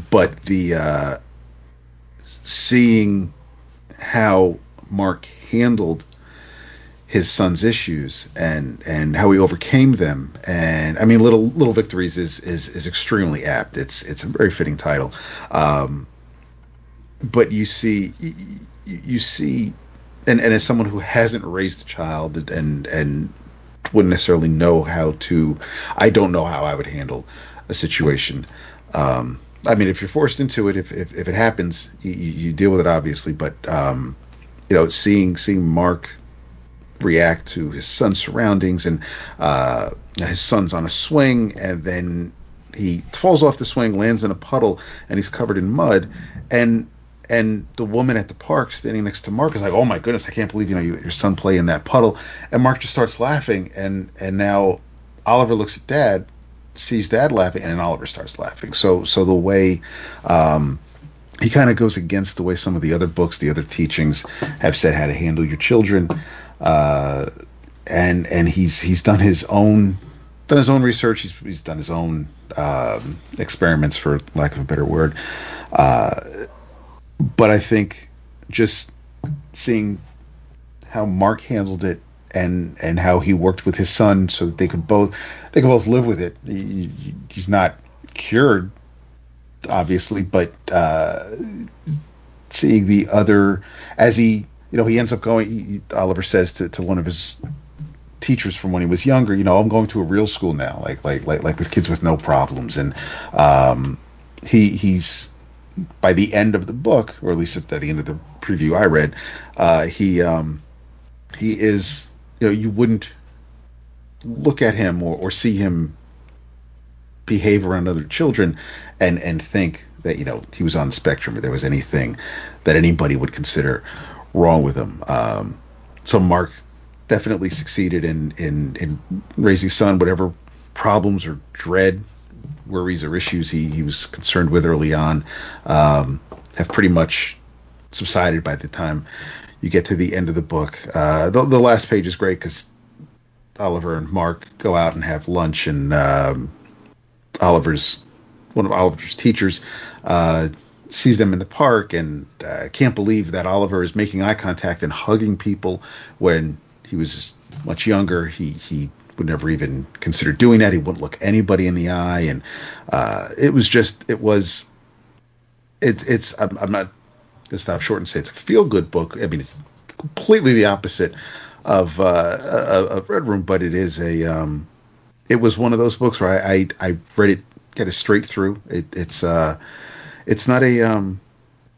but the uh, seeing how Mark handled his son's issues and and how he overcame them. And I mean little little victories is is is extremely apt. It's it's a very fitting title. Um, but you see you, see and and as someone who hasn't raised a child and and wouldn't necessarily know how to I don't know how I would handle a situation um, I mean if you're forced into it if if, if it happens you, you deal with it obviously but um, you know seeing seeing Mark react to his son's surroundings and uh, his son's on a swing and then he falls off the swing lands in a puddle and he's covered in mud and and the woman at the park standing next to Mark is like, "Oh my goodness, I can't believe you know you, let your son play in that puddle." And Mark just starts laughing, and and now Oliver looks at Dad, sees Dad laughing, and Oliver starts laughing. So so the way um, he kind of goes against the way some of the other books, the other teachings have said how to handle your children uh, and and he's he's done his own done his own research. He's he's done his own um, experiments, for lack of a better word. Uh, but I think just seeing how Mark handled it and and how he worked with his son so that they could both they could both live with it. He, he's not cured, obviously, but uh, seeing the other as he you know he ends up going. He, Oliver says to, to one of his teachers from when he was younger, you know, I'm going to a real school now, like like like like with kids with no problems, and um, he he's by the end of the book, or at least at the end of the preview I read, uh, he um, he is you know you wouldn't look at him or, or see him behave around other children and and think that you know he was on the spectrum or there was anything that anybody would consider wrong with him. Um, so Mark definitely succeeded in in in raising son whatever problems or dread worries or issues he, he was concerned with early on um, have pretty much subsided by the time you get to the end of the book. Uh, the, the last page is great because Oliver and Mark go out and have lunch, and um, Oliver's one of Oliver's teachers uh, sees them in the park and uh, can't believe that Oliver is making eye contact and hugging people when he was much younger. He he would never even consider doing that. He wouldn't look anybody in the eye, and uh, it was just it was. It, it's I'm, I'm not gonna stop short and say it's a feel good book. I mean, it's completely the opposite of uh, of Red Room, but it is a. Um, it was one of those books where I I, I read it get it straight through. It, it's uh, it's not a um,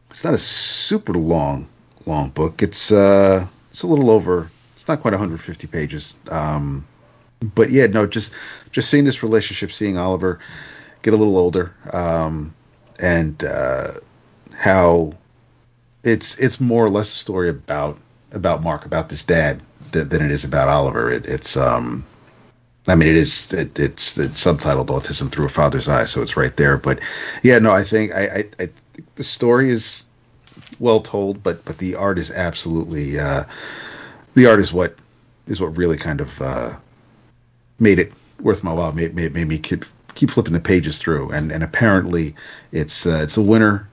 it's not a super long long book. It's uh, it's a little over. It's not quite 150 pages. Um, but yeah, no, just just seeing this relationship, seeing Oliver get a little older, um, and uh, how it's it's more or less a story about about Mark, about this dad, than, than it is about Oliver. It, it's um, I mean, it is it, it's it's subtitled "Autism Through a Father's Eyes," so it's right there. But yeah, no, I think I, I, I the story is well told, but but the art is absolutely uh, the art is what is what really kind of uh, made it worth my while. Made made, made me keep keep flipping the pages through, and and apparently it's uh, it's a winner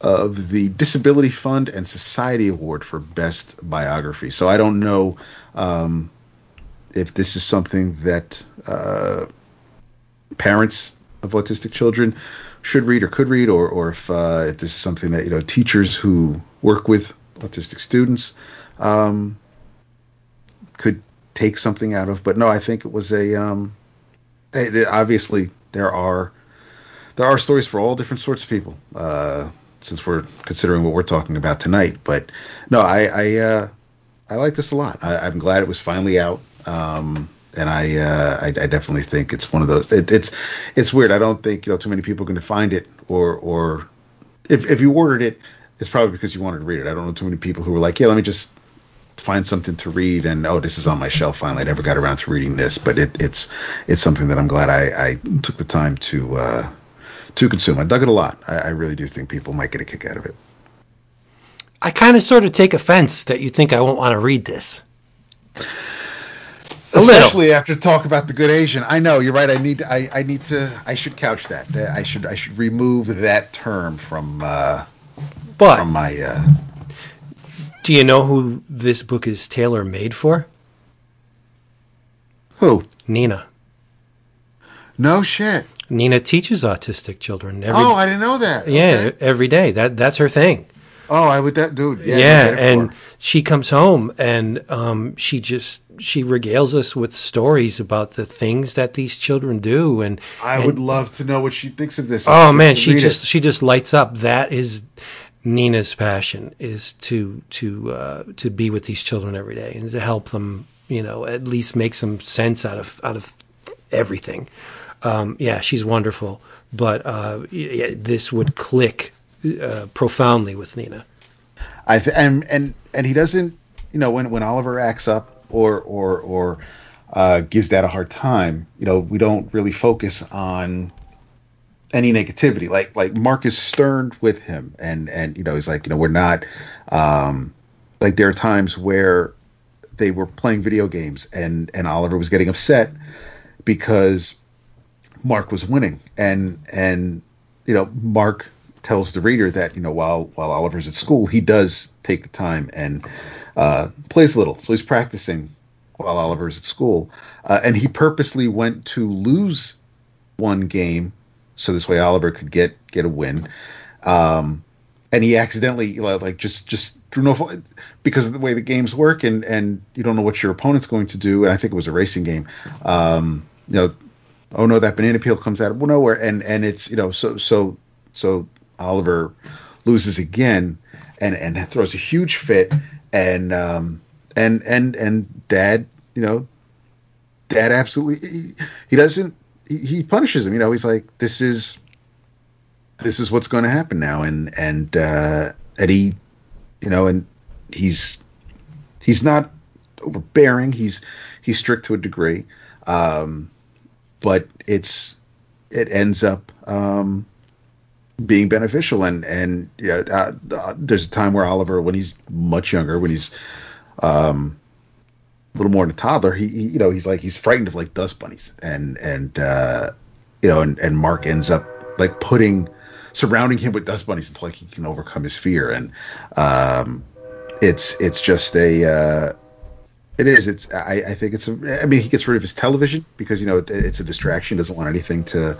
of the Disability Fund and Society Award for Best Biography. So I don't know um, if this is something that uh, parents of autistic children should read or could read, or or if uh, if this is something that you know teachers who work with autistic students um, could take something out of. But no, I think it was a. Um, obviously, there are there are stories for all different sorts of people. Uh, since we're considering what we're talking about tonight, but no, I I, uh, I like this a lot. I, am glad it was finally out. Um, and I, uh, I, I definitely think it's one of those. It, it's it's weird. I don't think you know too many people are going to find it, or or if if you ordered it, it's probably because you wanted to read it. I don't know too many people who were like, yeah, let me just find something to read and oh this is on my shelf finally i never got around to reading this but it, it's it's something that i'm glad i, I took the time to uh, to consume i dug it a lot I, I really do think people might get a kick out of it i kind of sort of take offense that you think i won't want to read this a especially little. after talk about the good asian i know you're right i need I, I need to i should couch that i should i should remove that term from uh but from my uh do you know who this book is tailor made for? Who? Nina. No shit. Nina teaches autistic children. Every, oh, I didn't know that. Yeah, okay. every day. That that's her thing. Oh, I would that dude. Yeah, yeah and she comes home and um, she just she regales us with stories about the things that these children do, and I and, would love to know what she thinks of this. Oh man, she just it. she just lights up. That is Nina's passion is to to uh, to be with these children every day and to help them, you know, at least make some sense out of out of everything. Um, yeah, she's wonderful, but uh, yeah, this would click uh, profoundly with Nina. I th- and and and he doesn't, you know, when when Oliver acts up or or or uh, gives that a hard time, you know, we don't really focus on any negativity. Like like Marcus Stern with him, and and you know he's like you know we're not um, like there are times where they were playing video games and and Oliver was getting upset because Mark was winning, and and you know Mark tells the reader that you know while while Oliver's at school he does take the time and uh, plays a little, so he's practicing while Oliver's at school, uh, and he purposely went to lose one game so this way Oliver could get get a win. Um, and he accidentally like just just threw no because of the way the games work and and you don't know what your opponent's going to do. And I think it was a racing game. Um, you know, oh no, that banana peel comes out of nowhere, and and it's you know so so so Oliver loses again and and throws a huge fit. And um and and and dad you know dad absolutely he, he doesn't he, he punishes him. You know he's like this is this is what's going to happen now. And and uh eddie you know and he's he's not overbearing. He's he's strict to a degree. Um but it's it ends up um being beneficial and and yeah uh, uh, there's a time where Oliver when he's much younger when he's um a little more than a toddler he, he, you know he's like he's frightened of like dust bunnies. And and uh you know and and Mark ends up like putting surrounding him with dust bunnies until like he can overcome his fear. And um it's it's just a uh it is. It's. I, I, think it's. A, I mean, he gets rid of his television because you know it, it's a distraction. Doesn't want anything to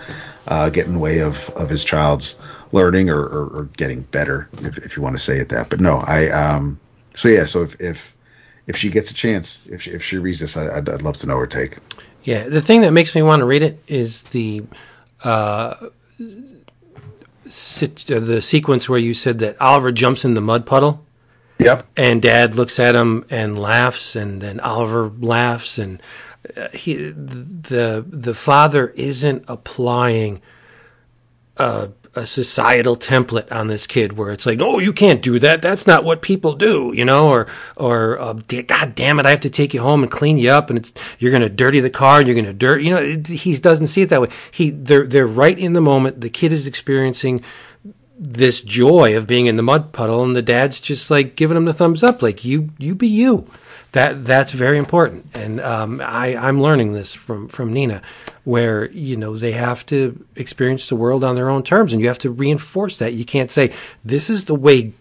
uh, get in the way of, of his child's learning or, or, or, getting better, if, if you want to say it that. But no, I. Um. So yeah. So if if if she gets a chance, if she, if she reads this, I, would I'd love to know her take. Yeah, the thing that makes me want to read it is the. Uh, the sequence where you said that Oliver jumps in the mud puddle Yep. And Dad looks at him and laughs, and then Oliver laughs, and uh, he the the father isn't applying a, a societal template on this kid where it's like, oh, you can't do that. That's not what people do, you know, or or uh, God damn it, I have to take you home and clean you up, and it's you're going to dirty the car, and you're going to dirt, you know. It, he doesn't see it that way. He they're they're right in the moment. The kid is experiencing this joy of being in the mud puddle and the dad's just like giving him the thumbs up like you you be you. That that's very important. And um, I, i'm learning this from from nina where you know they have to experience the world on their own terms and you have to reinforce that. You can't say this is the way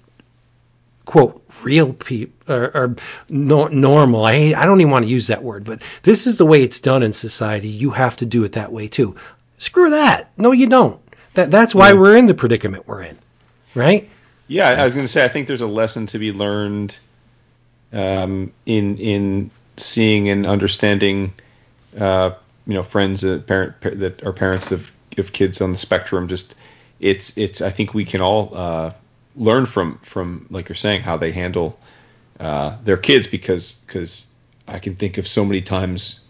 quote real people or, or no, normal. I, I don't even want to use that word but this is the way it's done in society. You have to do it that way too. Screw that. No you don't that that's why yeah. we're in the predicament we're in, right? Yeah, I was going to say I think there's a lesson to be learned um, in in seeing and understanding, uh, you know, friends that parent that are parents of, of kids on the spectrum. Just it's it's I think we can all uh, learn from from like you're saying how they handle uh, their kids because because I can think of so many times,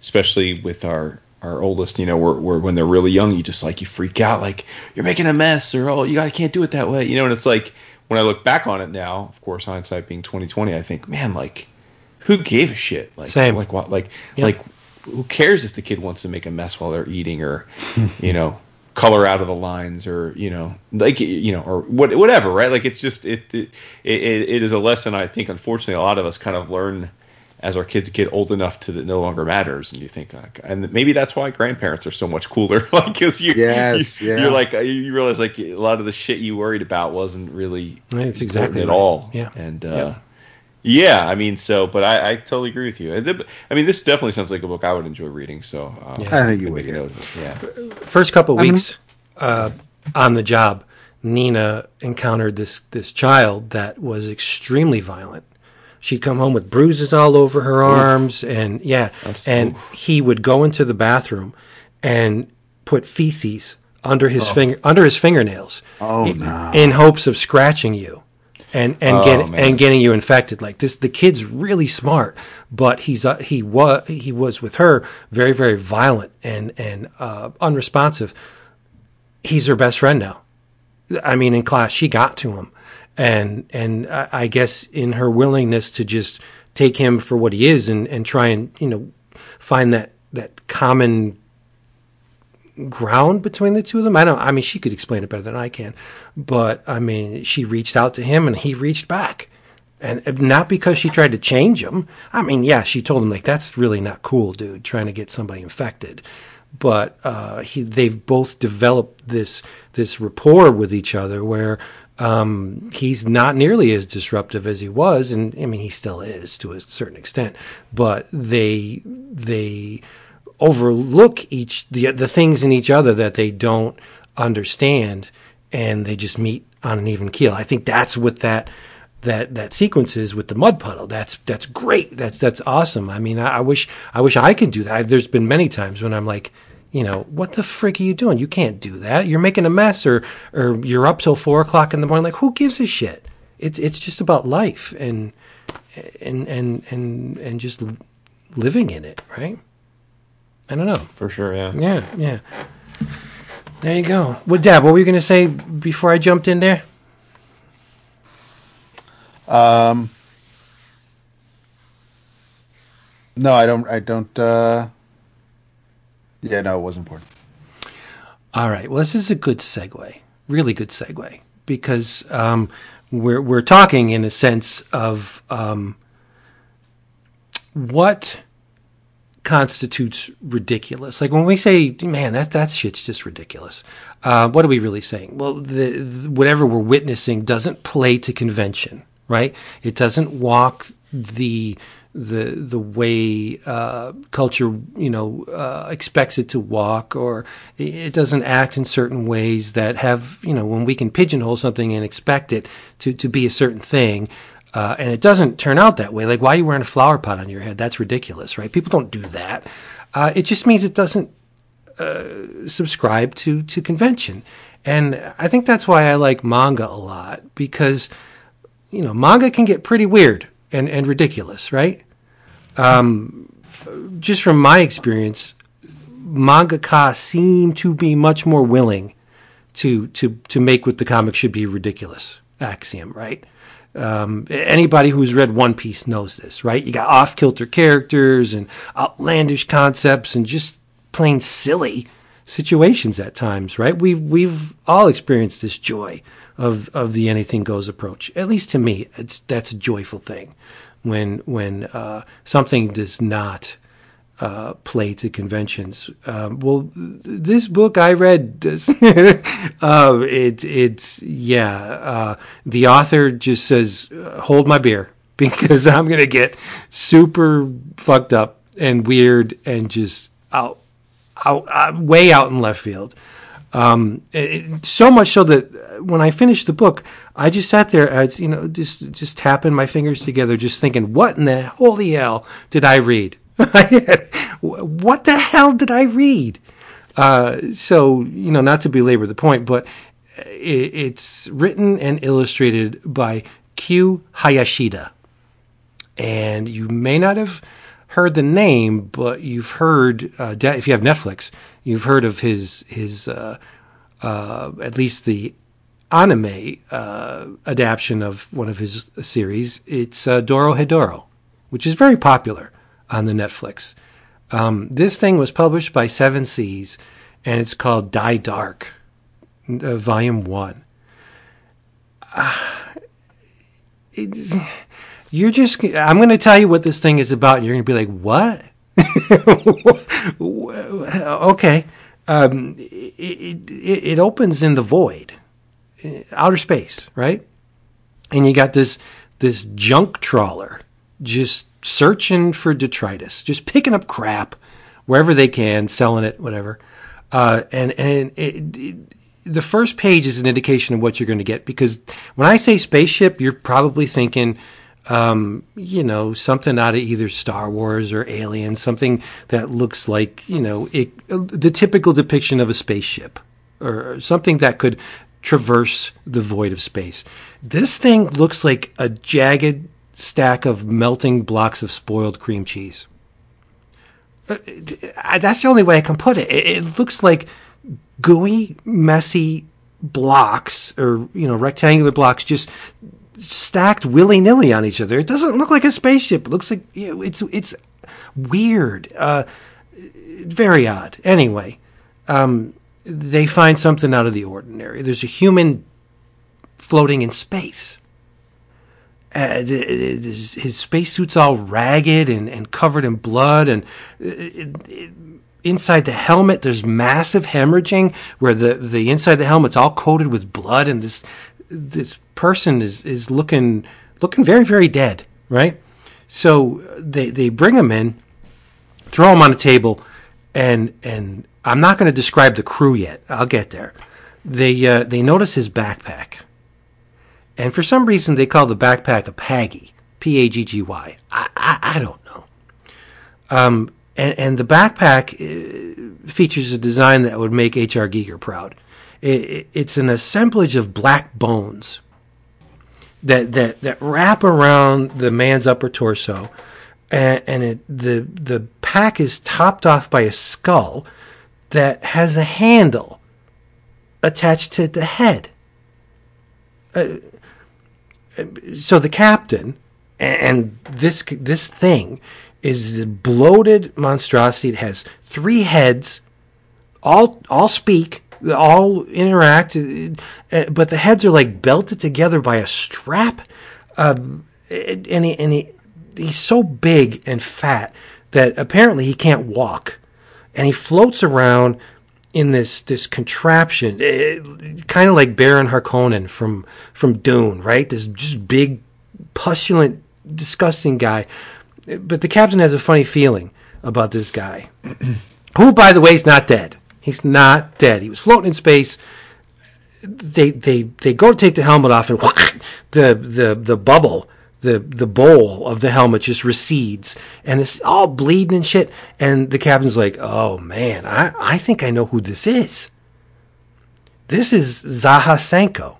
especially with our our oldest, you know, were, were when they're really young, you just like you freak out, like you're making a mess, or oh, you got can't do it that way, you know. And it's like when I look back on it now, of course, hindsight being twenty twenty, I think, man, like who gave a shit? Like, Same. like what? Like, yep. like who cares if the kid wants to make a mess while they're eating, or you know, color out of the lines, or you know, like you know, or what, whatever, right? Like, it's just it, it, it, it is a lesson I think, unfortunately, a lot of us kind of learn as our kids get old enough to that no longer matters and you think like, and maybe that's why grandparents are so much cooler like because you, yes, you yeah. you're like you realize like a lot of the shit you worried about wasn't really it's exactly at right. all yeah and uh, yeah i mean so but I, I, totally agree with you i mean this definitely sounds like a book i would enjoy reading so uh, yeah. i think you would yeah. yeah first couple weeks uh, on the job nina encountered this this child that was extremely violent she'd come home with bruises all over her arms and yeah That's, and oof. he would go into the bathroom and put feces under his oh. finger under his fingernails oh, in, no. in hopes of scratching you and and oh, getting and getting you infected like this the kid's really smart but he's uh, he was he was with her very very violent and and uh, unresponsive he's her best friend now i mean in class she got to him and and I guess in her willingness to just take him for what he is and and try and you know find that that common ground between the two of them. I don't. I mean, she could explain it better than I can, but I mean, she reached out to him and he reached back. And not because she tried to change him. I mean, yeah, she told him like that's really not cool, dude. Trying to get somebody infected, but uh, he they've both developed this this rapport with each other where Um, he's not nearly as disruptive as he was, and I mean he still is to a certain extent. But they they overlook each the the things in each other that they don't understand, and they just meet on an even keel. I think that's what that that that sequence is with the mud puddle. That's that's great. That's that's awesome. I mean, I, I wish I wish I could do that. I, there's been many times when I'm like, you know, what the frick are you doing? You can't do that. You're making a mess, or or you're up till four o'clock in the morning. Like, who gives a shit? It's it's just about life and and and and and just living in it, right? I don't know. For sure, yeah. Yeah, yeah. There you go. Well, Dad, what were you going to say before I jumped in there? Um, no, I don't. I don't. Uh, yeah, no, it wasn't important. All right. Well, this is a good segue. Really good segue because um, we're we're talking in a sense of um, what constitutes ridiculous. Like when we say, "Man, that that shit's just ridiculous," uh, what are we really saying? Well, the, the, whatever we're witnessing doesn't play to convention, right? It doesn't walk the the the way uh, culture you know uh, expects it to walk, or it doesn't act in certain ways that have you know when we can pigeonhole something and expect it to to be a certain thing. Uh, and it doesn't turn out that way. Like, why are you wearing a flower pot on your head? That's ridiculous, right? People don't do that. Uh, it just means it doesn't uh, subscribe to to convention, and I think that's why I like manga a lot because you know manga can get pretty weird and and ridiculous, right? Um, just from my experience, mangaka seem to be much more willing to to to make what the comic should be ridiculous axiom, right? Um, anybody who's read One Piece knows this, right? You got off kilter characters and outlandish concepts and just plain silly situations at times, right? We've we've all experienced this joy of of the anything goes approach. At least to me, it's that's a joyful thing when when uh, something does not uh, play to conventions. Um, well, this book I read uh, it, it's yeah. Uh, the author just says, "Hold my beer," because I'm gonna get super fucked up and weird and just out, out, out way out in left field. Um, it, so much so that when I finished the book, I just sat there, as you know, just just tapping my fingers together, just thinking, "What in the holy hell did I read?" what the hell did I read? Uh, so, you know, not to belabor the point, but it, it's written and illustrated by Q Hayashida. And you may not have heard the name, but you've heard, uh, if you have Netflix, you've heard of his, his uh, uh at least the anime uh, adaptation of one of his series. It's uh, Dorohedoro, which is very popular on the Netflix. Um, this thing was published by Seven Seas, and it's called Die Dark, uh, Volume One. Uh, you're just. I'm going to tell you what this thing is about, and you're going to be like, "What?" okay. Um, it, it, it opens in the void, uh, outer space, right? And you got this this junk trawler just searching for detritus, just picking up crap wherever they can, selling it, whatever. Uh, and and it, it, the first page is an indication of what you're going to get because when I say spaceship, you're probably thinking, um, you know, something out of either Star Wars or Alien, something that looks like you know it, the typical depiction of a spaceship or something that could traverse the void of space. This thing looks like a jagged stack of melting blocks of spoiled cream cheese. Uh, that's the only way I can put it. It looks like gooey, messy blocks or, you know, rectangular blocks just stacked willy nilly on each other. It doesn't look like a spaceship. It looks like you know, it's, it's weird. Uh, very odd. Anyway, um, they find something out of the ordinary. There's a human floating in space uh, his, his spacesuit's all ragged and, and covered in blood and it, it, inside the helmet there's massive hemorrhaging where the, the inside the helmet's all coated with blood and this this person is is looking looking very very dead, right? So they they bring him in, throw him on a table, and and I'm not going to describe the crew yet. I'll get there. They uh, they notice his backpack, and for some reason they call the backpack a Paggy, P A G G Y. I, I I don't know. Um, and and the backpack uh, features a design that would make H.R. Giger proud. It, it, it's an assemblage of black bones that that that wrap around the man's upper torso, and, and it, the the pack is topped off by a skull that has a handle attached to the head. Uh, so the captain and this this thing is a bloated monstrosity. It has three heads, all all speak, all interact, uh, but the heads are like belted together by a strap. Um, and he, and he, he's so big and fat that apparently he can't walk, and he floats around in this this contraption, kind of like Baron Harkonnen from from Dune, right? This just big, pustulant, disgusting guy. But the captain has a funny feeling about this guy, who, by the way, is not dead. He's not dead. He was floating in space. They they they go to take the helmet off, and the the the bubble, the the bowl of the helmet just recedes, and it's all bleeding and shit. And the captain's like, "Oh man, I I think I know who this is. This is Zaha Sanko."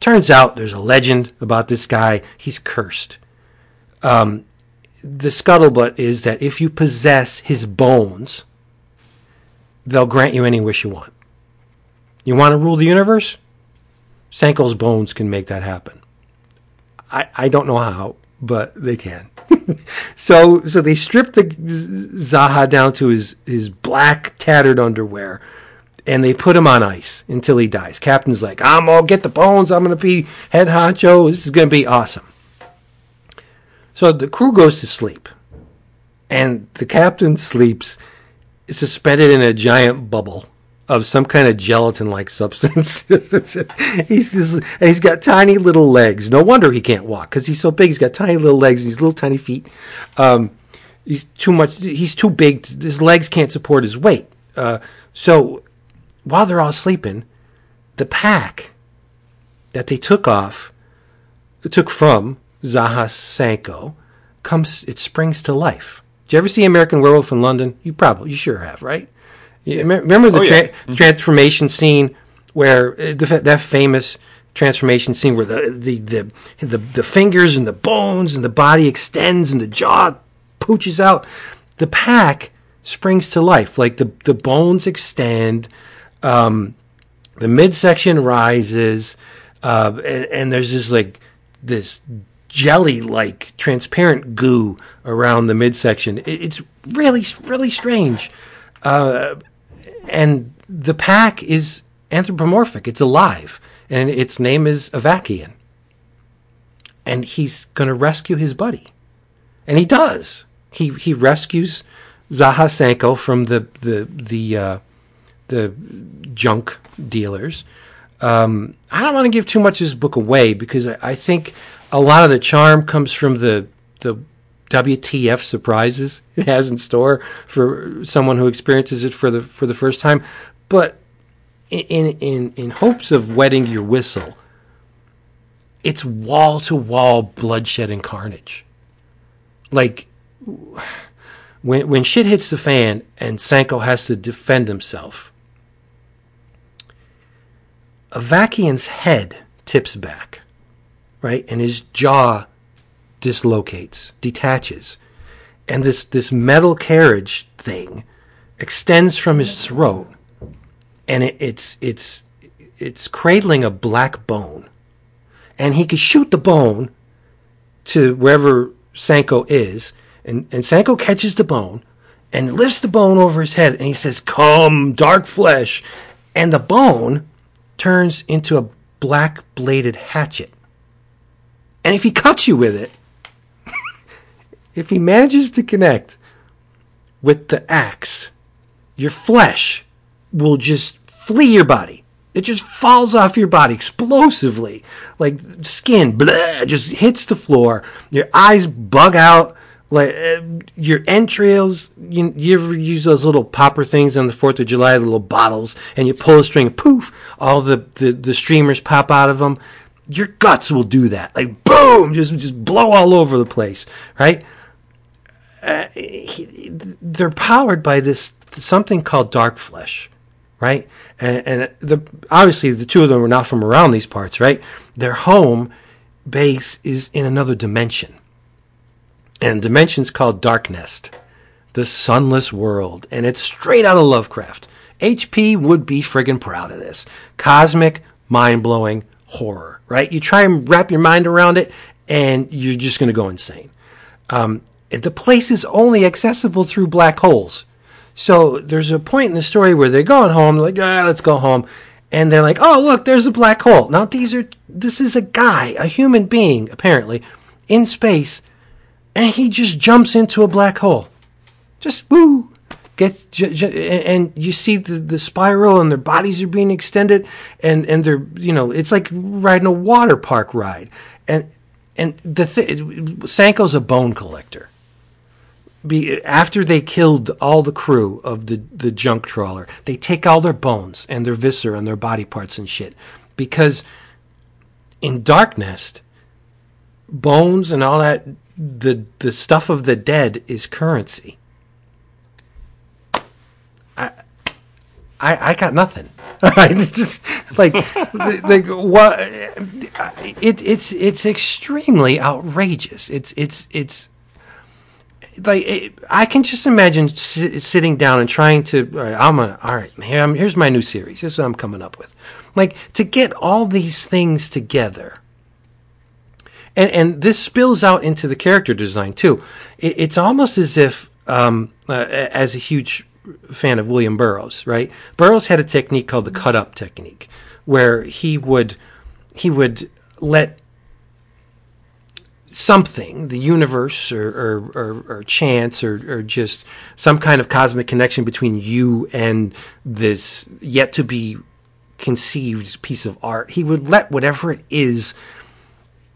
Turns out there's a legend about this guy. He's cursed. Um, the scuttlebutt is that if you possess his bones, they'll grant you any wish you want. You want to rule the universe? Sanko's bones can make that happen. I, I don't know how, but they can. so so they strip the Zaha down to his, his black tattered underwear and they put him on ice until he dies. Captain's like, I'm gonna get the bones, I'm gonna be head honcho, this is gonna be awesome. So the crew goes to sleep. And the captain sleeps suspended in a giant bubble of some kind of gelatin like substance. he's just, he's got tiny little legs. No wonder he can't walk because he's so big. He's got tiny little legs and these little tiny feet. Um, he's too much. He's too big. His legs can't support his weight. Uh, so while they're all sleeping, the pack that they took off, took from Zaha Sanko, comes. It springs to life. Did you ever see American Werewolf in London? You probably, you sure have, right? Yeah. Remember the oh, yeah. mm-hmm. transformation scene where uh, the, that famous transformation scene where the, the the, the the fingers and the bones and the body extends and the jaw pooches out. The pack springs to life, like the the bones extend, um, the midsection rises, uh, and, and there's this like this jelly like transparent goo around the midsection. It's really, really strange. Uh, and the pack is anthropomorphic, it's alive, and its name is Avakian. And he's going to rescue his buddy. And he does. He, he rescues Zaha Sanko from the, the, the, uh, the junk dealers. Um, I don't want to give too much of this book away because I, I think a lot of the charm comes from the the WTF surprises it has in store for someone who experiences it for the for the first time. But in in in hopes of wetting your whistle, it's wall to wall bloodshed and carnage. Like when when shit hits the fan and Sanko has to defend himself, Avakian's head tips back right? And his jaw dislocates, detaches. And this, this metal carriage thing extends from his throat and it, it's, it's, it's cradling a black bone. And he could shoot the bone to wherever Sanko is. And, and Sanko catches the bone and lifts the bone over his head and he says, Come, dark flesh. And the bone turns into a black bladed hatchet. And if he cuts you with it, if he manages to connect with the axe, your flesh will just flee your body. It just falls off your body explosively, like skin, blah, just hits the floor. Your eyes bug out, like uh, your entrails. You, you ever use those little popper things on the Fourth of July, little bottles, and you pull a string, poof, all the, the, the streamers pop out of them. Your guts will do that, like boom, just just blow all over the place, right? Uh, he, they're powered by this something called dark flesh right? And, and the obviously the two of them were not from around these parts, right? Their home base is in another dimension, and dimension's called Darknest, the sunless world, and it's straight out of Lovecraft. HP would be friggin' proud of this. Cosmic, mind blowing horror, right? You try and wrap your mind around it, and you're just going to go insane. Um, the place is only accessible through black holes. So there's a point in the story where they're going home, like, ah, let's go home. And they're like, oh, look, there's a black hole. Now, these are, this is a guy, a human being, apparently, in space, and he just jumps into a black hole. Just, woo! Get, and you see the, the spiral and their bodies are being extended and, and they're, you know, it's like riding a water park ride. And, and the thing, Sanko's a bone collector be, after they killed all the crew of the, the junk trawler, they take all their bones and their viscera and their body parts and shit. Because in Darknest, bones and all that, the, the stuff of the dead is currency. I, I got nothing. just like, like what? It, it's it's extremely outrageous. It's it's it's like it, I can just imagine si- sitting down and trying to. I'm gonna. All right, here, I'm, here's my new series. This is what I'm coming up with. Like to get all these things together. And, and this spills out into the character design too. It, it's almost as if, um, uh, as a huge fan of William Burroughs, right? Burroughs had a technique called the cut up technique, where he would he would let something, the universe or, or, or, or chance or, or, just some kind of cosmic connection between you and this yet to be conceived piece of art. He would let whatever it is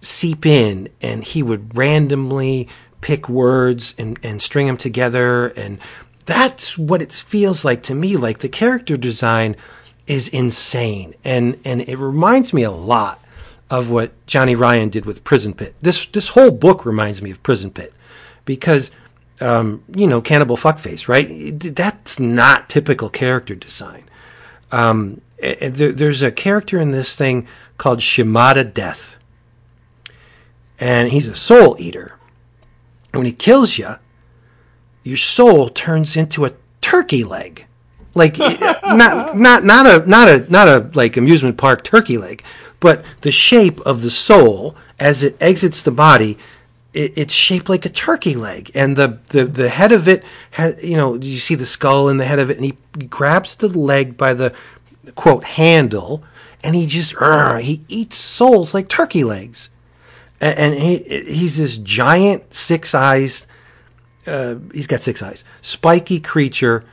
seep in and he would randomly pick words and, and string them together. And that's what it feels like to me. Like the character design is insane. And, and it reminds me a lot of what Johnny Ryan did with Prison Pit. This this whole book reminds me of Prison Pit because um, you know cannibal fuckface, right? That's not typical character design. Um, there, there's a character in this thing called Shimada Death, and he's a soul eater. And when he kills you, your soul turns into a turkey leg. Like not not not a not a not a like amusement park turkey leg but the shape of the soul as it exits the body it, it's shaped like a turkey leg. And the, the, the head of it has, you know you see the skull in the head of it and he grabs the leg by the quote handle and he just he eats souls like turkey legs. And, and he he's this giant six eyes uh, he's got six eyes. Spiky creature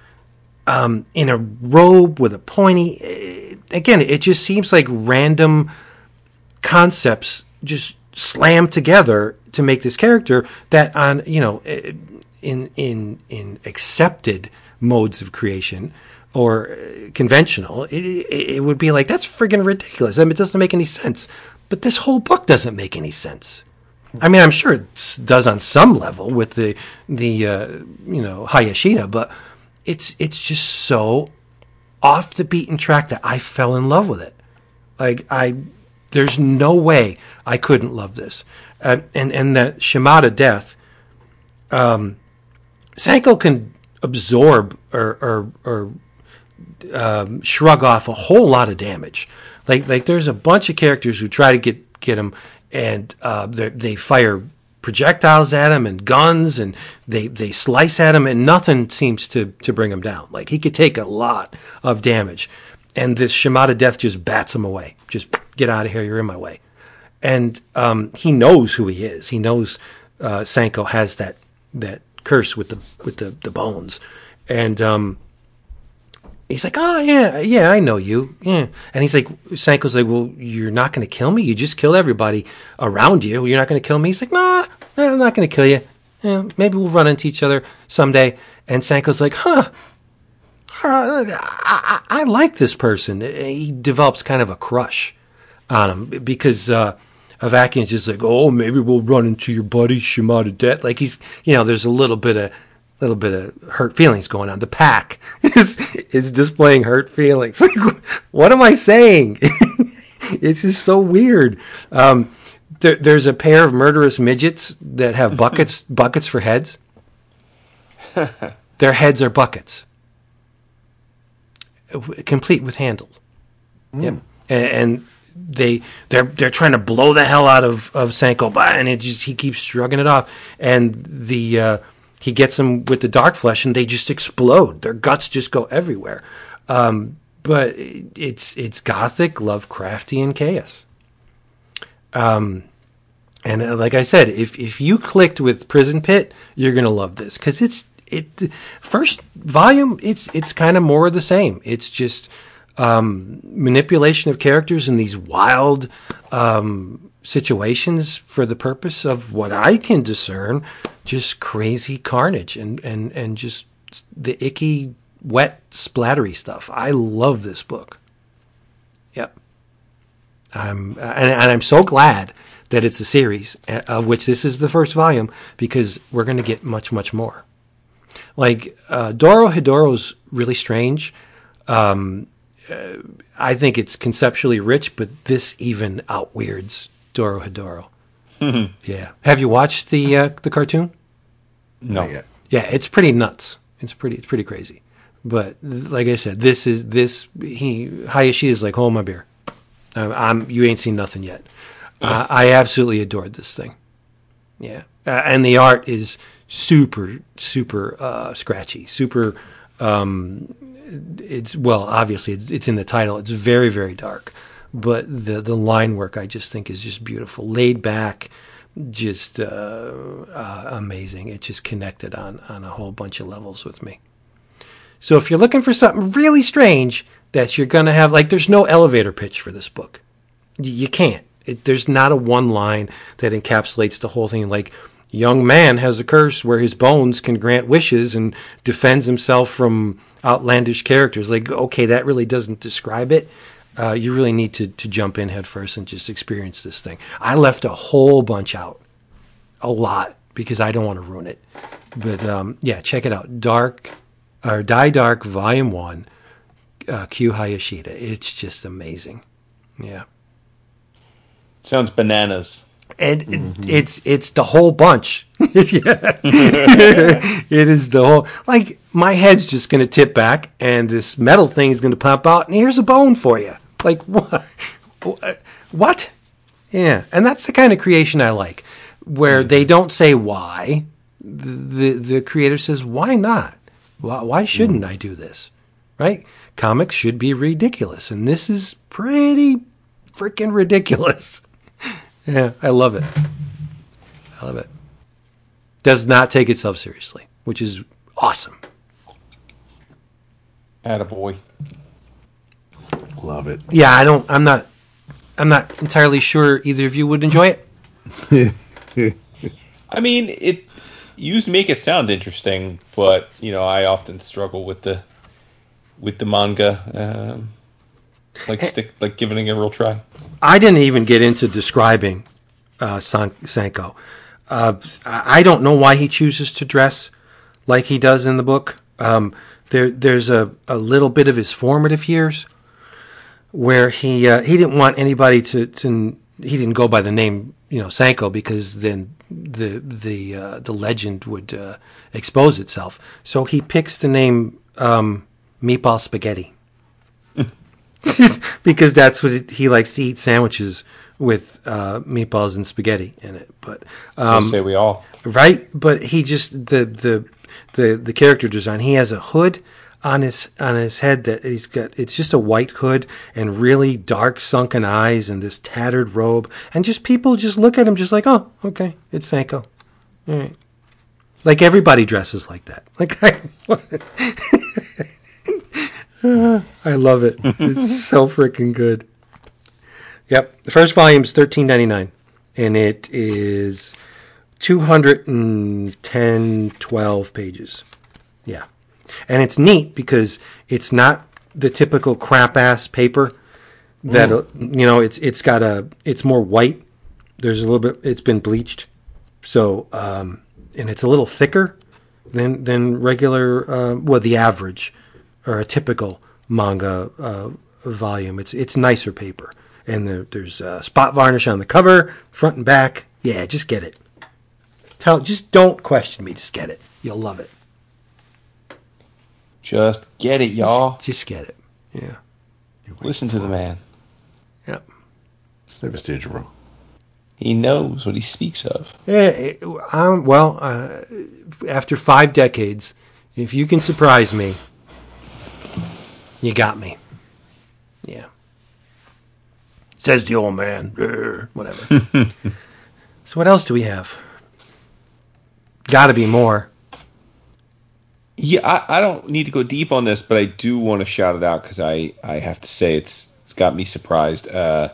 um, in a robe with a pointy. Again, it just seems like random concepts just slammed together to make this character that on you know in in in accepted modes of creation or conventional it, it would be like that's friggin' ridiculous. I mean, it doesn't make any sense. But this whole book doesn't make any sense I mean I'm sure it does on some level with the the uh, you know Hayashida but it's it's just so off the beaten track that I fell in love with it. Like I, there's no way I couldn't love this. Uh, and and the Shimada death, um, Sanko can absorb or or, or um, shrug off a whole lot of damage. Like like there's a bunch of characters who try to get get him, and uh, they fire projectiles at him and guns and they, they slice at him and nothing seems to, to bring him down. Like he could take a lot of damage. And this Shimada death just bats him away. Just get out of here. You're in my way. And um, he knows who he is. He knows uh, Sanko has that that curse with the with the, the bones. And um, He's like, oh yeah, yeah, I know you. Yeah, and he's like, Sanko's like, well, you're not going to kill me. You just killed everybody around you. You're not going to kill me. He's like, nah, I'm not going to kill you. Yeah, maybe we'll run into each other someday. And Sanko's like, huh. I, I, I like this person. He develops kind of a crush on him because uh, Avakian's just like, oh, maybe we'll run into your buddy Shimada Det. Like he's, you know, there's a little bit of little bit of hurt feelings going on. The pack is is displaying hurt feelings. what am I saying? it's just so weird. Um, there, there's a pair of murderous midgets that have buckets buckets for heads. Their heads are buckets, complete with handles. Mm. Yep. And, and they they're they're trying to blow the hell out of of Sanko, and it just he keeps shrugging it off. And the uh, he gets them with the dark flesh, and they just explode. Their guts just go everywhere. Um, but it's it's gothic, Lovecraftian chaos. Um, and uh, like I said, if if you clicked with Prison Pit, you're gonna love this because it's it first volume. It's it's kind of more of the same. It's just um, manipulation of characters in these wild um, situations for the purpose of what I can discern, just crazy carnage and and and just the icky, wet, splattery stuff. I love this book. Yep. I'm and, and I'm so glad that it's a series uh, of which this is the first volume because we're going to get much much more. Like uh, Dorohedoro's really strange. Um, uh, I think it's conceptually rich, but this even outweirds Dorohedoro. Mm-hmm. Yeah. Have you watched the uh, the cartoon? No. Yeah, it's pretty nuts. It's pretty it's pretty crazy. But like I said, this is this he Hayashida is like, hold my beer. I'm, I'm you ain't seen nothing yet. Uh, I absolutely adored this thing. Yeah, uh, and the art is super super uh, scratchy, super um, it's well, obviously it's, it's in the title. It's very very dark, but the the line work I just think is just beautiful, laid back, just uh, uh, amazing. It just connected on on a whole bunch of levels with me. So if you're looking for something really strange that you're gonna have, like, there's no elevator pitch for this book. Y- you can't. It, there's not a one line that encapsulates the whole thing. Like young man has a curse where his bones can grant wishes and defends himself from outlandish characters. Like, okay, that really doesn't describe it. Uh, you really need to, to jump in head first and just experience this thing. I left a whole bunch out, a lot, because I don't want to ruin it. But um, yeah, check it out. Dark, or Dai Dark Volume 1, uh, Q Hayashida. It's just amazing. Yeah. Sounds bananas. And mm-hmm. it's it's the whole bunch. it is the whole like my head's just going to tip back and this metal thing is going to pop out and here's a bone for you. Like what? What? Yeah, and that's the kind of creation I like, where mm-hmm. they don't say why. The the creator says why not? Why, why shouldn't mm. I do this? Right? Comics should be ridiculous, and this is pretty freaking ridiculous. yeah, I love it. I love it. Does not take itself seriously, which is awesome. Attaboy. Love it. Yeah, I don't. I'm not. I'm not entirely sure either of you would enjoy it. I mean, it. You make it sound interesting, but you know, I often struggle with the with the manga. Um, like eh. stick, like giving it a real try. I didn't even get into describing uh, San- Sanko. Uh, I don't know why he chooses to dress like he does in the book. Um, there, there's a, a little bit of his formative years where he uh, he didn't want anybody to, to he didn't go by the name you know Sanko because then the the uh, the legend would uh, expose itself. So he picks the name um, Meatball Spaghetti because that's what it, he likes to eat sandwiches with uh, meatballs and spaghetti in it. But um, so say we all right. But he just the the the the character design. He has a hood on his on his head that he's got. It's just a white hood and really dark sunken eyes and this tattered robe. And just people just look at him just like, oh, okay, it's Sanko. All right. Like everybody dresses like that. Like I, I love it. It's so freaking good. Yep. The first volume is thirteen ninety nine, and it is 210, 12 pages. Yeah. And it's neat because it's not the typical crap ass paper that uh, you know it's it's got a it's more white. There's a little bit it's been bleached. So um and it's a little thicker than than regular uh, well the average or a typical manga uh, volume. It's it's nicer paper, and the, there's uh, spot varnish on the cover, front and back. Yeah, just get it. Tell just don't question me. Just get it. You'll love it. Just get it, y'all. Just get it. Yeah. Listen to the man. Yep. Never stage wrong. He knows what he speaks of. Yeah. It, um, well, uh, after five decades, if you can surprise me, you got me. Yeah. Says the old man. Whatever. so what else do we have? Got to be more. Yeah, I, I don't need to go deep on this, but I do want to shout it out because I, I have to say it's it's got me surprised. Uh,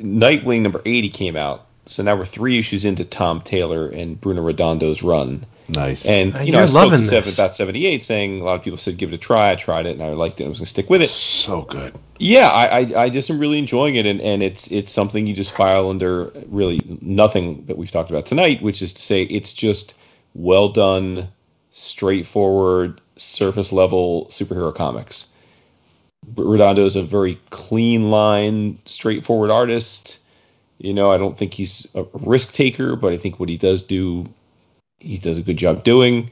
Nightwing number eighty came out, so now we're three issues into Tom Taylor and Bruno Redondo's run. Nice. And Uh, you know, I you're spoke loving to Seven this. about seventy eight, saying a lot of people said give it a try. I tried it and I liked it. I was going to stick with it. so good. Yeah, I, I, I just am really enjoying it, and, and it's it's something you just file under really nothing that we've talked about tonight, which is to say it's just well done, straightforward, surface level superhero comics. Redondo is a very clean line, straightforward artist. You know, I don't think he's a risk taker, but I think what he does do, he does a good job doing.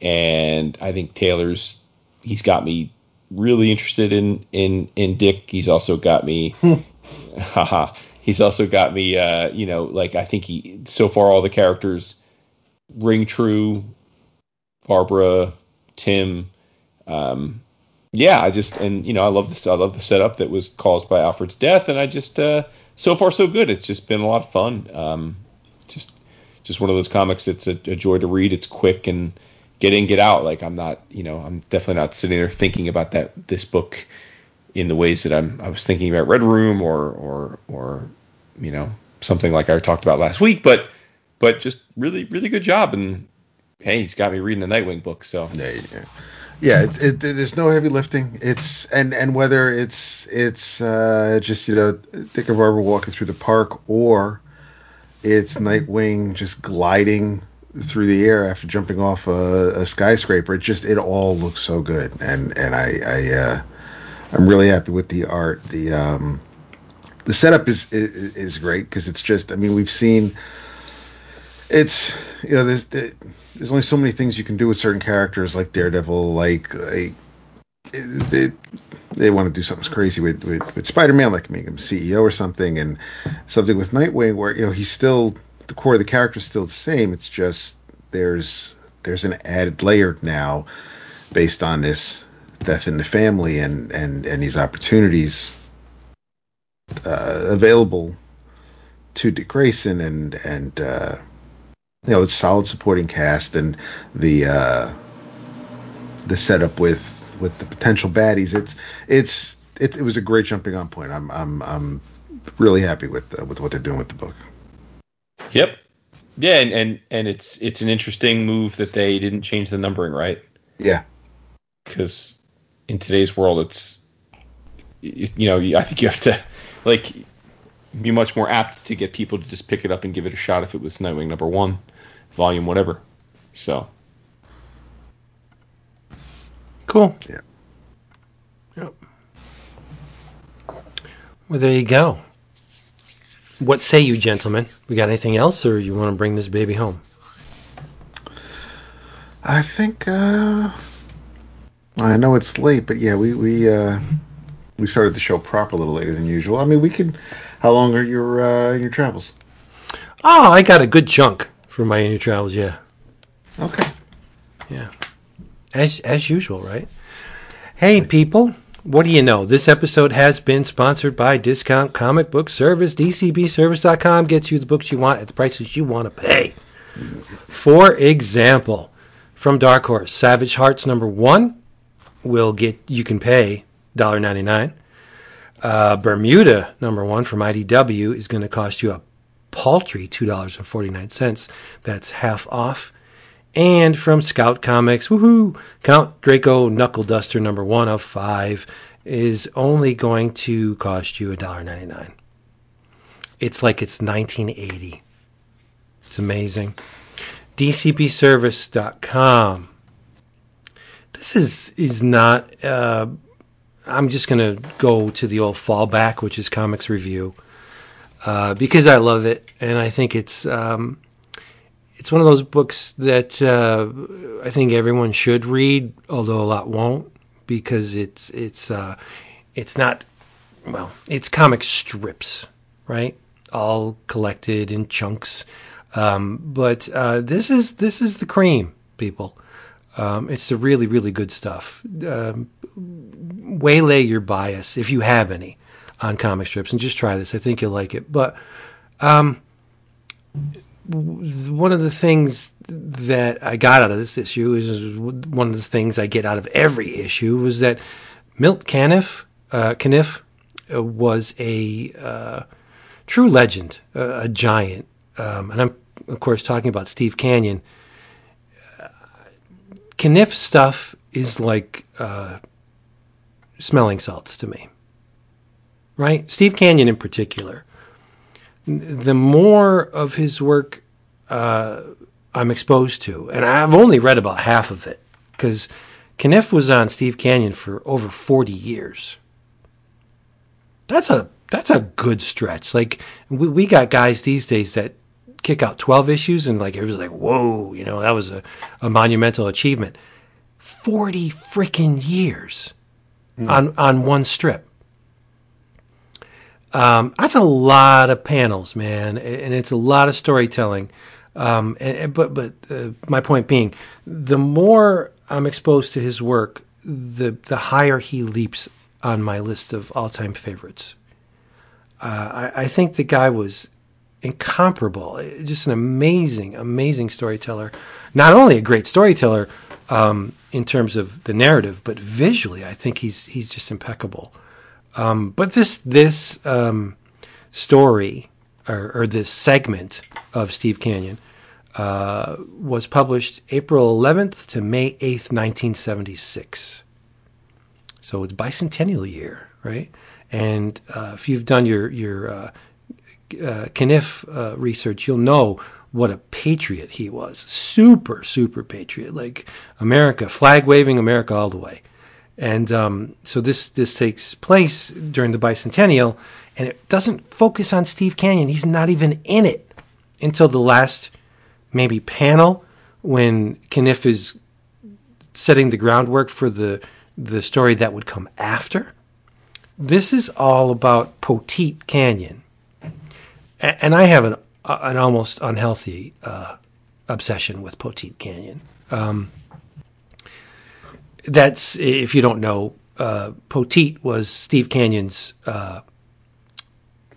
And I think Taylor's he's got me really interested in in in Dick. He's also got me, haha. He's also got me. Uh, you know, like I think he so far all the characters ring true. Barbara, Tim, um, yeah, I just and you know I love this. I love the setup that was caused by Alfred's death, and I just uh, so far so good. It's just been a lot of fun. Um, just just one of those comics. It's a, a joy to read. It's quick and get in, get out. Like I'm not, you know, I'm definitely not sitting there thinking about that this book in the ways that I'm. I was thinking about Red Room or or or you know something like I talked about last week. But but just really really good job. And hey, he's got me reading the Nightwing book. So Yeah, yeah. Yeah, it, it, there's no heavy lifting. It's and and whether it's it's uh, just you know Dick and Barbara walking through the park or it's Nightwing just gliding through the air after jumping off a, a skyscraper. It just it all looks so good, and and I I uh, I'm really happy with the art. The um the setup is is, is great because it's just I mean we've seen it's you know there's there's only so many things you can do with certain characters like Daredevil like like they they want to do something crazy with with, with Spider-Man like make him CEO or something and something with Nightwing where you know he's still the core of the character is still the same it's just there's there's an added layer now based on this death in the family and and and these opportunities uh, available to Dick Grayson and and uh, you know it's solid supporting cast and the uh, the setup with with the potential baddies. It's it's it, it was a great jumping on point. I'm I'm I'm really happy with uh, with what they're doing with the book. Yep. Yeah, and, and and it's it's an interesting move that they didn't change the numbering, right? Yeah, Because in today's world, it's you, you know I think you have to like be much more apt to get people to just pick it up and give it a shot if it was Nightwing number one, volume whatever. So Cool. Yeah. Yep. Well, there you go. What say you, gentlemen? We got anything else, or you want to bring this baby home? I think uh, I know it's late, but yeah, we we uh, we started the show proper a little later than usual. I mean, we could. How long are your uh, your travels? Oh, I got a good chunk for my annual travels. Yeah, Okay. yeah. As as usual, right? Hey, people. What do you know? This episode has been sponsored by Discount Comic Book Service. DCBService.com gets you the books you want at the prices you want to pay. For example, from Dark Horse, Savage Hearts number one will get you can pay $1.99. Uh, Bermuda number one from IDW is going to cost you a paltry $2.49. That's half off. And from Scout Comics, woohoo, Count Draco Knuckle Duster number one of five is only going to cost you $1.99. It's like it's 1980. It's amazing. DCBService.com. This is is not. Uh, I'm just going to go to the old fallback, which is Comics Revue, uh, because I love it and I think it's um, it's one of those books that uh, I think everyone should read, although a lot won't, because it's it's uh, it's not well, it's comic strips, right? All collected in chunks. Um, but uh, this is this is the cream, people. Um, it's the really really good stuff. Um, waylay your bias if you have any on comic strips, and just try this. I think you'll like it. But um, one of the things that I got out of this issue is one of the things I get out of every issue was that Milt Caniff, uh, Caniff uh, was a uh, true legend, a giant, um, and I'm of course talking about Steve Canyon. Uh, Caniff stuff is like uh, smelling salts to me, right? Steve Canyon in particular the more of his work uh, I'm exposed to, and I've only read about half of it because Caniff was on Steve Canyon for over 40 years. That's a that's a good stretch. Like we, we got guys these days that kick out 12 issues and like it was like whoa, you know that was a, a monumental achievement. 40 freaking years mm. on on one strip. Um, that's a lot of panels, man, and it's a lot of storytelling. Um, and, but but uh, my point being, the more I'm exposed to his work, the the higher he leaps on my list of all time favorites. Uh, I, I, think the guy was incomparable, just an amazing, amazing storyteller. Not only a great storyteller um, in terms of the narrative, but visually, I think he's he's just impeccable. Um, but this this um, story or, or, this segment of Steve Canyon uh, was published April 11th to May 8th, 1976. So it's bicentennial year, right? And uh, if you've done your your uh, uh Caniff uh, research, you'll know what a patriot he was. Super, super patriot. Like America, flag waving America all the way. And um, so this this takes place during the bicentennial, and it doesn't focus on Steve Canyon. He's not even in it until the last maybe panel when Caniff is setting the groundwork for the the story that would come after. This is all about Poteet Canyon, and I have an an almost unhealthy uh, obsession with Poteet Canyon. Um, that's if you don't know, uh, Poteet was Steve Canyon's uh,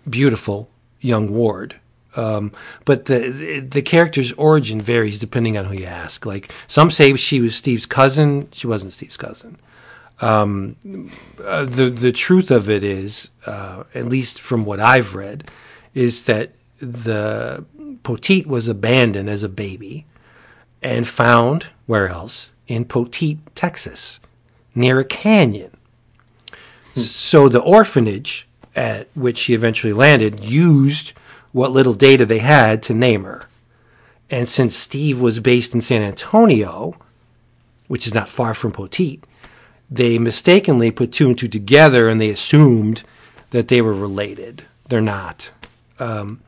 beautiful young ward. Um, but the the character's origin varies depending on who you ask. Like some say she was Steve's cousin, she wasn't Steve's cousin. Um, uh, the the truth of it is, uh, at least from what I've read, is that the Poteet was abandoned as a baby and found where else in Poteet, Texas, near a canyon. So the orphanage at which she eventually landed used what little data they had to name her. And since Steve was based in San Antonio, which is not far from Poteet, they mistakenly put two and two together and they assumed that they were related. They're not. Um,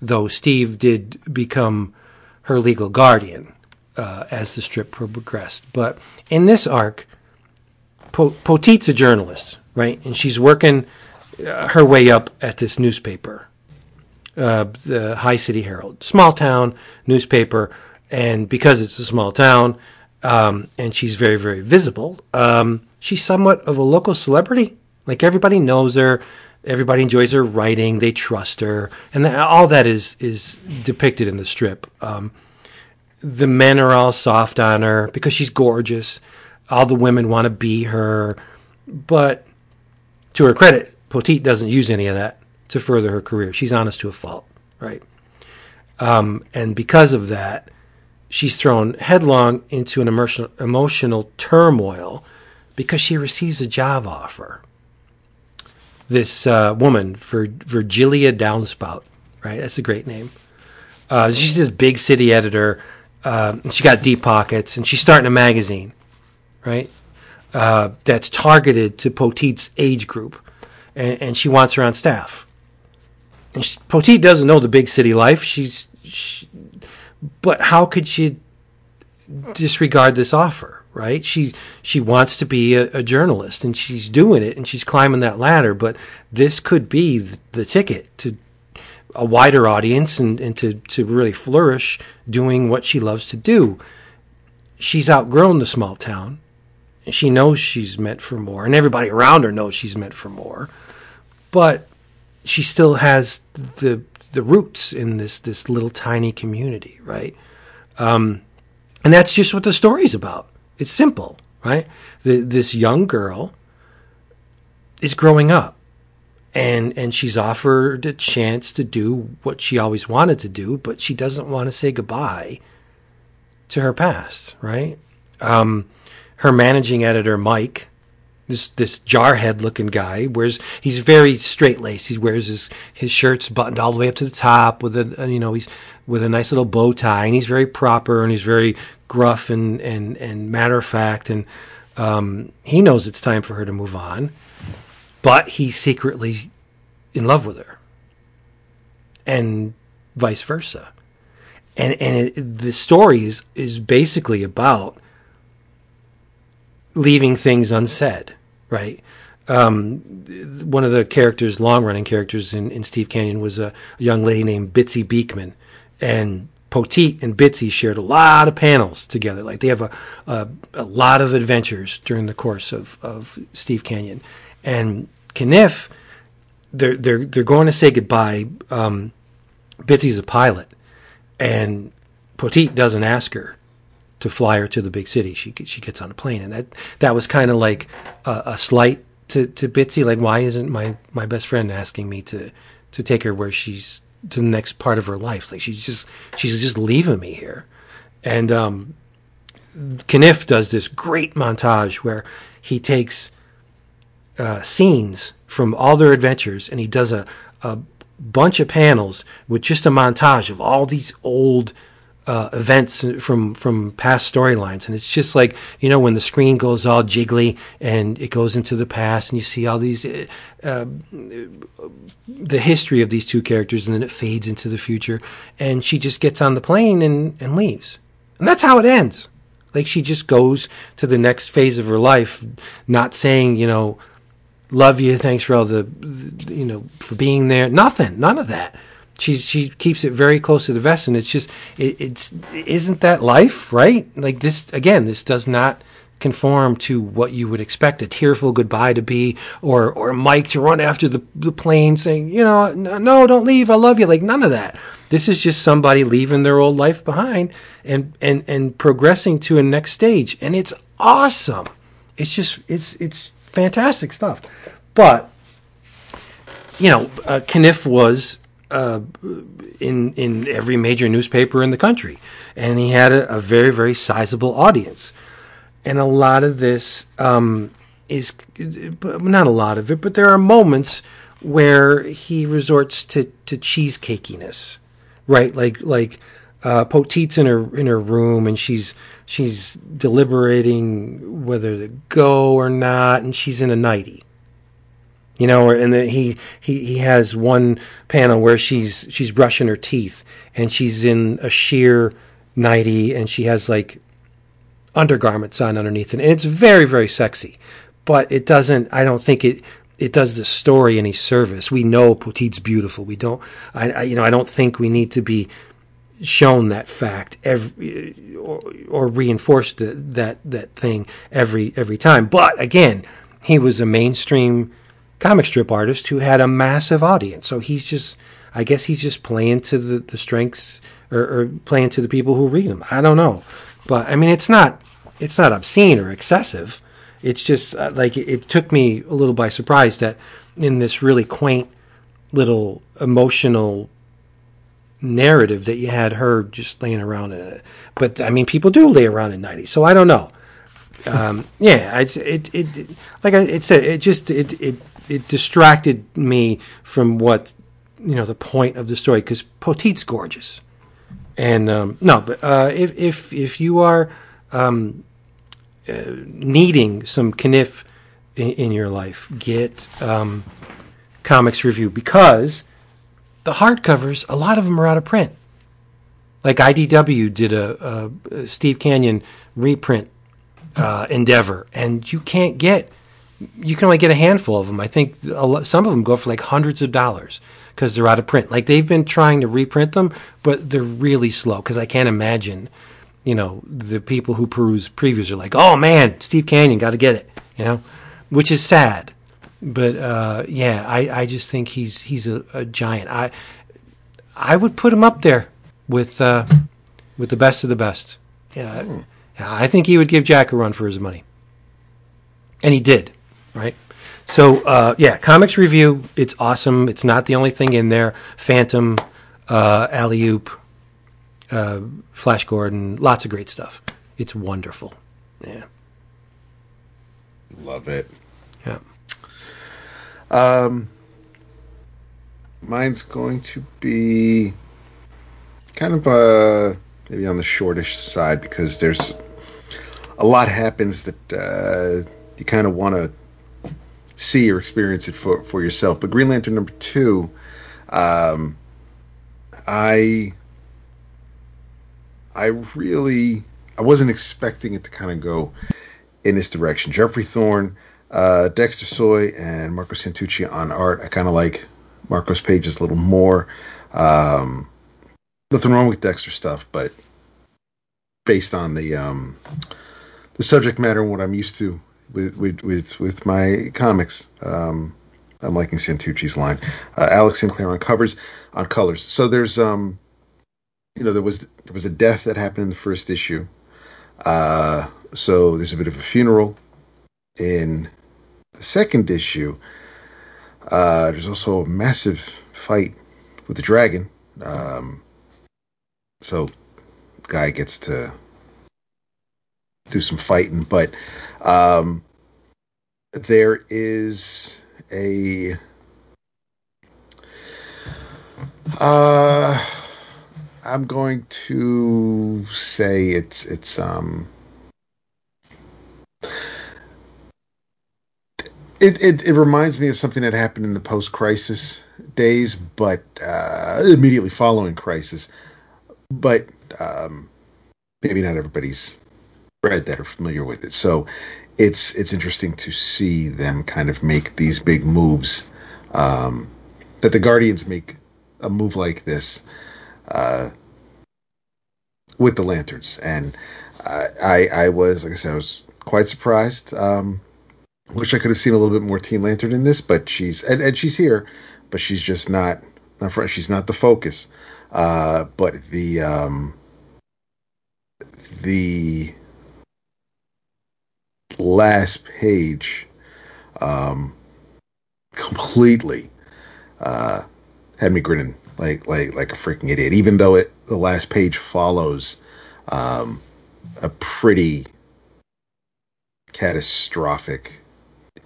though Steve did become her legal guardian uh, as the strip progressed. But in this arc, po- Poteet's a journalist, right? And she's working uh, her way up at this newspaper, uh, the High City Herald, small town newspaper. And because it's a small town, um, and she's very, very visible, um, she's somewhat of a local celebrity. Like everybody knows her, everybody enjoys her writing, they trust her, and th- all that is is depicted in the strip. Um, the men are all soft on her because she's gorgeous. All the women want to be her, but to her credit, Poteet doesn't use any of that to further her career. She's honest to a fault, right? Um, and because of that, she's thrown headlong into an emotional, emotional turmoil because she receives a job offer. This uh, woman, Vir- Virgilia Downspout, right? That's a great name. Uh, she's this big city editor. Uh, she got deep pockets, and she's starting a magazine, right? Uh, that's targeted to Poteet's age group, and, and she wants her on staff. And she, Poteet doesn't know the big city life. She's, she, but how could she disregard this offer? Right? She she wants to be a, a, journalist, and she's doing it, and she's climbing that ladder. But this could be the, the ticket to a wider audience and, and to, to really flourish doing what she loves to do. She's outgrown the small town. She knows she's meant for more, and everybody around her knows she's meant for more. But she still has the the roots in this this little tiny community, right? Um, and that's just what the story's about. It's simple, right? The, this young girl is growing up, and and she's offered a chance to do what she always wanted to do, but she doesn't want to say goodbye to her past, right? Um, her managing editor, Mike, this this jarhead looking guy wears he's very straight laced. He wears his his shirts buttoned all the way up to the top with a you know he's with a nice little bow tie and he's very proper and he's very gruff and and and matter of fact and um, he knows it's time for her to move on, but he's secretly in love with her, and vice versa, and and it, the story is is basically about leaving things unsaid, right? Um, one of the characters, long running characters in, in Steve Canyon, was a, a, young lady named Bitsy Beekman. And Poteet and Bitsy shared a lot of panels together. Like they have a, a, a lot of adventures during the course of, of Steve Canyon. And Caniff, they're, they're, they're going to say goodbye. Um, Bitsy's a pilot. And Poteet doesn't ask her to fly her to the big city. She she gets on a plane, and that that was kind of like a, a, slight to to Bitsy. Like, why isn't my my best friend asking me to to take her where she's to the next part of her life? Like, she's just she's just leaving me here. And um, Caniff does this great montage where he takes uh, scenes from all their adventures, and he does a a bunch of panels with just a montage of all these old uh, events from from past storylines, and it's just like you know when the screen goes all jiggly and it goes into the past, and you see all these uh, uh, the history of these two characters, and then it fades into the future, and she just gets on the plane and and leaves, and that's how it ends. Like she just goes to the next phase of her life, not saying you know, love you, thanks for all the you know for being there, nothing, none of that she she keeps it very close to the vest, and it's just it, it's isn't that life, right? Like this again, this does not conform to what you would expect a tearful goodbye to be, or or Mike to run after the the plane saying, you know, no, don't leave, I love you. Like none of that. This is just somebody leaving their old life behind and and and progressing to a next stage, and it's awesome. It's just it's it's fantastic stuff, but you know, uh, Caniff was uh, in in every major newspaper in the country, and he had a, a very very sizable audience, and a lot of this um, is not a lot of it, but there are moments where he resorts to to cheesecakiness, right? Like like uh, Poteet's in her in her room and she's she's deliberating whether to go or not, and she's in a nightie you know, and the, he he he has one panel where she's she's brushing her teeth and she's in a sheer nightie and she has like undergarments on underneath it, and it's very very sexy, but it doesn't. I don't think it it does the story any service. We know Poteet's beautiful. We don't. I, I you know I don't think we need to be shown that fact every or, or reinforced the, that that thing every every time. But again, he was a mainstream comic strip artist who had a massive audience. So he's just, I guess he's just playing to the, the strengths or, or playing to the people who read him. I don't know. But I mean, it's not, it's not obscene or excessive. It's just uh, like it, it took me a little by surprise that in this really quaint little emotional narrative that you had her just laying around in it. But I mean, people do lay around in 90s, so I don't know. Um, yeah, it's, it, it, it, like I, it said, it just, it, it, it distracted me from what, you know, the point of the story because Poteet's gorgeous. And, um, no, but, uh, if, if, if you are, um, uh, needing some caniff in, in your life, get, um, Comics Revue because the hardcovers, a lot of them are out of print. Like IDW did a, a Steve Canyon reprint uh, endeavor, and you can't get, you can only get a handful of them. I think lot, some of them go for like hundreds of dollars because they're out of print. Like they've been trying to reprint them, but they're really slow because I can't imagine, you know, the people who peruse previews are like, oh man, Steve Canyon, got to get it, you know, which is sad but uh, yeah, I, I just think he's he's a, a, giant. I I would put him up there with uh, with the best of the best. Yeah, hmm. I think he would give Jack a run for his money, and he did, right? So uh, yeah, comics revue. It's awesome. It's not the only thing in there. Phantom, uh, Alley Oop, uh, Flash Gordon, lots of great stuff. It's wonderful. Yeah, love it. Um, mine's going to be kind of uh, maybe on the shortish side because there's a lot happens that uh, you kind of want to see or experience it for, for yourself. But Green Lantern number two, um, I I really I wasn't expecting it to kind of go in this direction. Geoffrey Thorne uh, Dexter Soy and Marco Santucci on art. I kind of like Marco's pages a little more. Um, nothing wrong with Dexter stuff, but based on the um, the subject matter and what I'm used to with with with, with my comics, um, I'm liking Santucci's line. Uh, Alex Sinclair on covers on colors. So there's um, you know there was there was a death that happened in the first issue. Uh, so there's a bit of a funeral in the second issue, uh, there's also a massive fight with the dragon. Um, so, guy gets to do some fighting, but um, there is a. Uh, I'm going to say it's it's um It, it, it reminds me of something that happened in the post crisis days, but uh, immediately following crisis. But um, maybe not everybody's read that or familiar with it. So it's it's interesting to see them kind of make these big moves. Um, that the Guardians make a move like this uh, with the lanterns, and I I was like I said I was quite surprised. Um, Wish I could have seen a little bit more Teen Lantern in this, but she's and, and she's here, but she's just not not front. She's not the focus. Uh, but the um, the last page um, completely uh, had me grinning like like like a freaking idiot. Even though it the last page follows um, a pretty catastrophic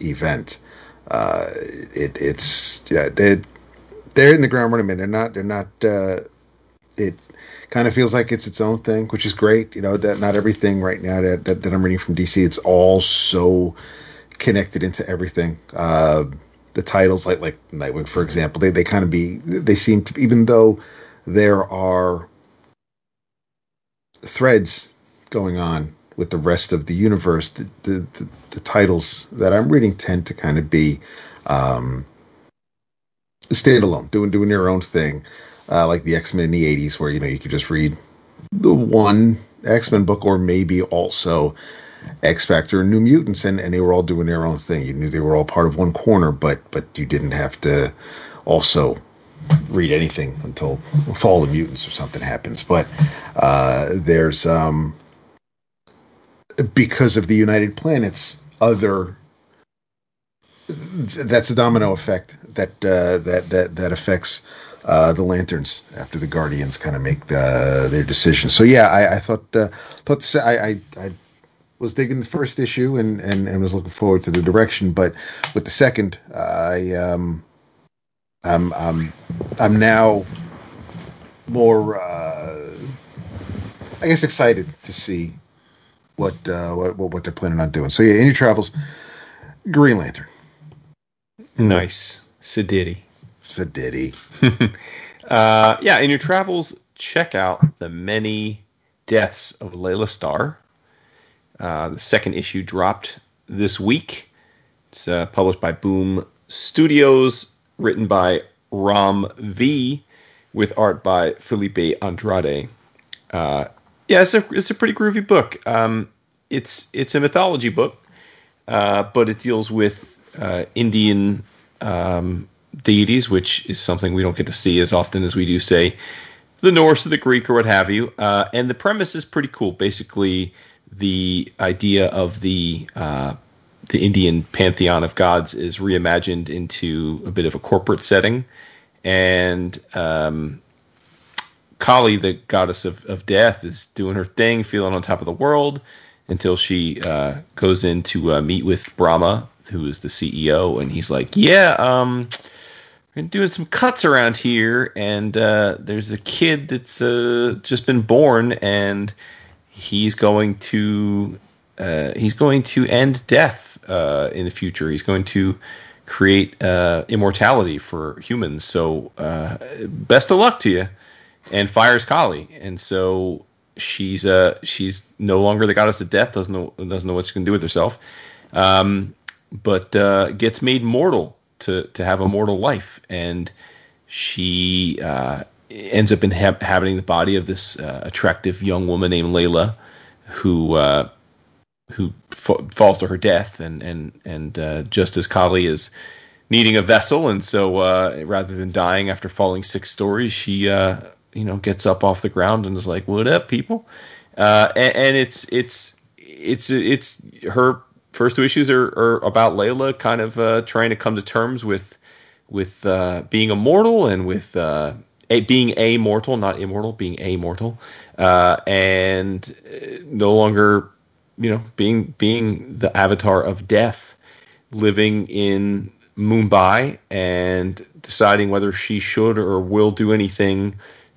event. Uh, it, it's yeah, they they're in the ground running. They're not. They're not. Uh, it kind of feels like it's its own thing, which is great. You know that not everything right now that, that, that I'm reading from DC, it's all so connected into everything. Uh, the titles, like like Nightwing, for example, they they kind of be they seem to even though there are threads going on with the rest of the universe, the, the, the, the titles that I'm reading tend to kind of be um, standalone, doing doing your own thing, uh, like the X Men in the '80s, where you know you could just read the one X Men book, or maybe also X Factor and New Mutants, and, and they were all doing their own thing. You knew they were all part of one corner, but but you didn't have to also read anything until Fall of the Mutants or something happens. But uh, there's um, because of the United Planets, other that's a domino effect that uh, that that that affects uh, the lanterns after the Guardians kind of make the, their decision. So yeah, I, I thought uh, thought I, I, I was digging the first issue and, and, and was looking forward to the direction, but with the second, I um, I'm I'm I'm now more uh, I guess excited to see what uh, what what they're planning on doing. So yeah, in your travels, Green Lantern. Nice. Sadiddy. Sadiddy. uh, yeah, in your travels, check out the many deaths of Laila Starr. Uh, the second issue dropped this week. It's uh, published by Boom Studios, written by Ram V, with art by Filipe Andrade. Uh, yeah, it's a it's a pretty groovy book. Um, it's it's a mythology book, uh, but it deals with uh, Indian um, deities, which is something we don't get to see as often as we do, say, the Norse or the Greek or what have you. Uh, and the premise is pretty cool. Basically, the idea of the uh, the Indian pantheon of gods is reimagined into a bit of a corporate setting, and um, Kali, the goddess of, of death, is doing her thing, feeling on top of the world until she uh, goes in to uh, meet with Brahma, who is the CEO, and he's like, "Yeah, um, been doing some cuts around here, and uh, there's a kid that's uh, just been born, and he's going to uh, he's going to end death uh, in the future. He's going to create immortality for humans. So best of luck to you." And fires Kali, and so she's uh she's no longer the goddess of death. Doesn't know doesn't know what she can do with herself. Um, but uh, gets made mortal to to have a mortal life, and she uh, ends up inhabiting the body of this uh, attractive young woman named Laila, who uh, who f- falls to her death, and and and uh, just as Kali is needing a vessel, and so uh, rather than dying after falling six stories, she you know gets up off the ground and is like, "What up, people?" and, and it's it's it's it's her first two issues are, are about Laila kind of uh, trying to come to terms with with uh, being immortal and with uh, a, being a mortal, not immortal, being a mortal, uh, and uh, no longer, you know, being being the avatar of death, living in Mumbai and deciding whether she should or will do anything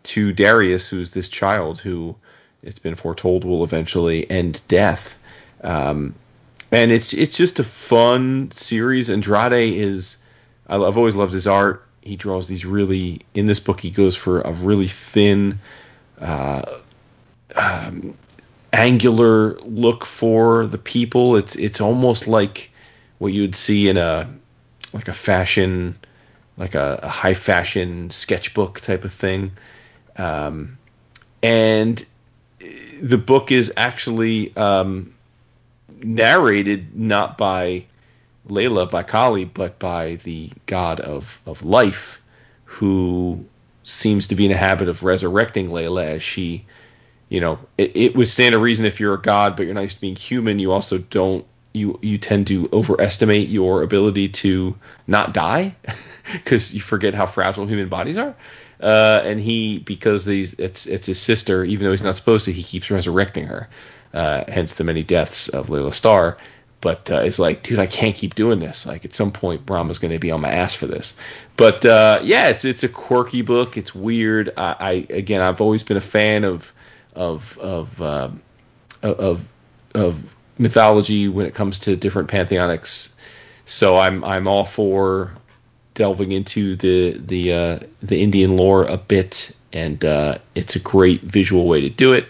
to Darius, who's this child who it's been foretold will eventually end death. Um, and it's it's just a fun series. Andrade is I've always loved his art. He draws these really in this book. He goes for a really thin, uh, um, angular look for the people. It's it's almost like what you'd see in a like a fashion, like a, a high fashion sketchbook type of thing. Um, and the book is actually um, narrated not by Laila, by Kali, but by the god of, of life, who seems to be in the habit of resurrecting Laila as she, you know, it, it would stand a reason if you're a god, but you're not used to being human, you also don't, you, you tend to overestimate your ability to not die because you forget how fragile human bodies are. Uh, and he, because these, it's it's his sister, even though he's not supposed to, he keeps resurrecting her uh, hence the many deaths of Laila Starr. But uh, it's like, dude, I can't keep doing this. Like at some point, Brahma's going to be on my ass for this. But uh, yeah, it's it's a quirky book. It's weird. I, I again, I've always been a fan of of of um, of of mythology when it comes to different pantheonics. So I'm I'm all for delving into the the uh, the Indian lore a bit, and uh, it's a great visual way to do it.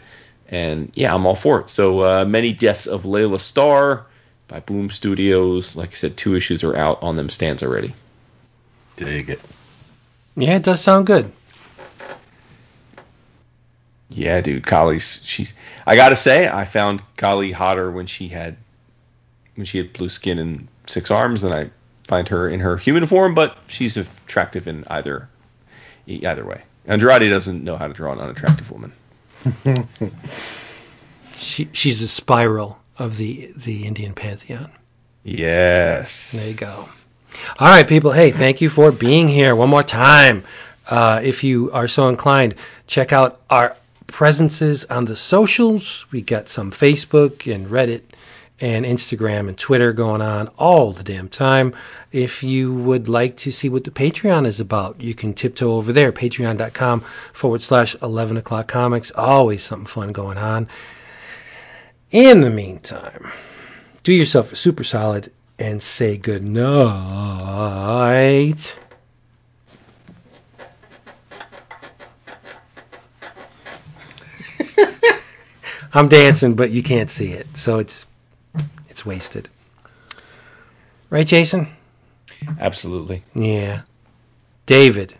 And yeah, I'm all for it. So uh, many deaths of Laila Starr by Boom Studios. Like I said, two issues are out on them stands already. Dig it. Yeah, it does sound good. Yeah, dude, Kali's she's. I gotta say, I found Kali hotter when she had when she had blue skin and six arms than I find her in her human form. But she's attractive in either either way. Andrade doesn't know how to draw an unattractive woman. she she's a spiral of the the Indian pantheon. Yes. There you go. All right, people. Hey, thank you for being here one more time. Uh, if you are so inclined, check out our presences on the socials. We got some Facebook and Reddit and Instagram and Twitter going on all the damn time. If you would like to see what the Patreon is about, you can tiptoe over there, patreon.com forward slash 11 o'clock comics. Always something fun going on. In the meantime, do yourself a super solid and say good night. I'm dancing, but you can't see it, so it's it's wasted. Right, Jason? Absolutely. Yeah. David.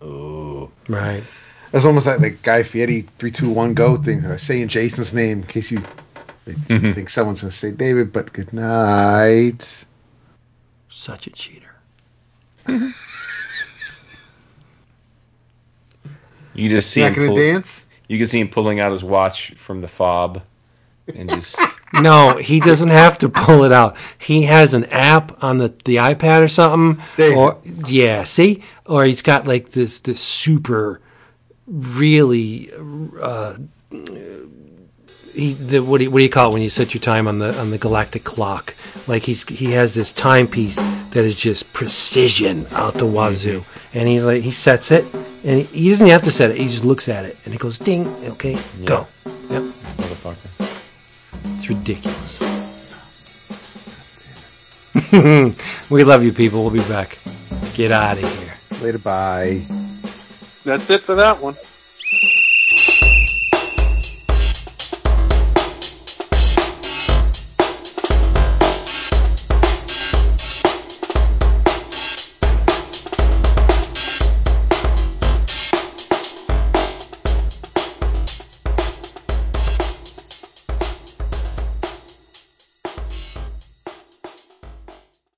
Oh. Right. That's almost like the Guy Fieri three two one go thing. Uh, saying Jason's name in case you think someone's going to say David. But good night. Such a cheater. You just see Not him going to pull- dance. You can see him pulling out his watch from the fob and just No, he doesn't have to pull it out. He has an app on the, the iPad or something. David. Or yeah, see? Or he's got like this this super really uh he, the, what, do you, what do you call it when you set your time on the on the galactic clock? Like he's he has this timepiece that is just precision out the wazoo, and he's like he sets it, and he, he doesn't have to set it. He just looks at it, and it goes ding. Okay, go. Yep, motherfucker. It's ridiculous. we love you, people. We'll be back. Get out of here. Later. Bye. That's it for that one.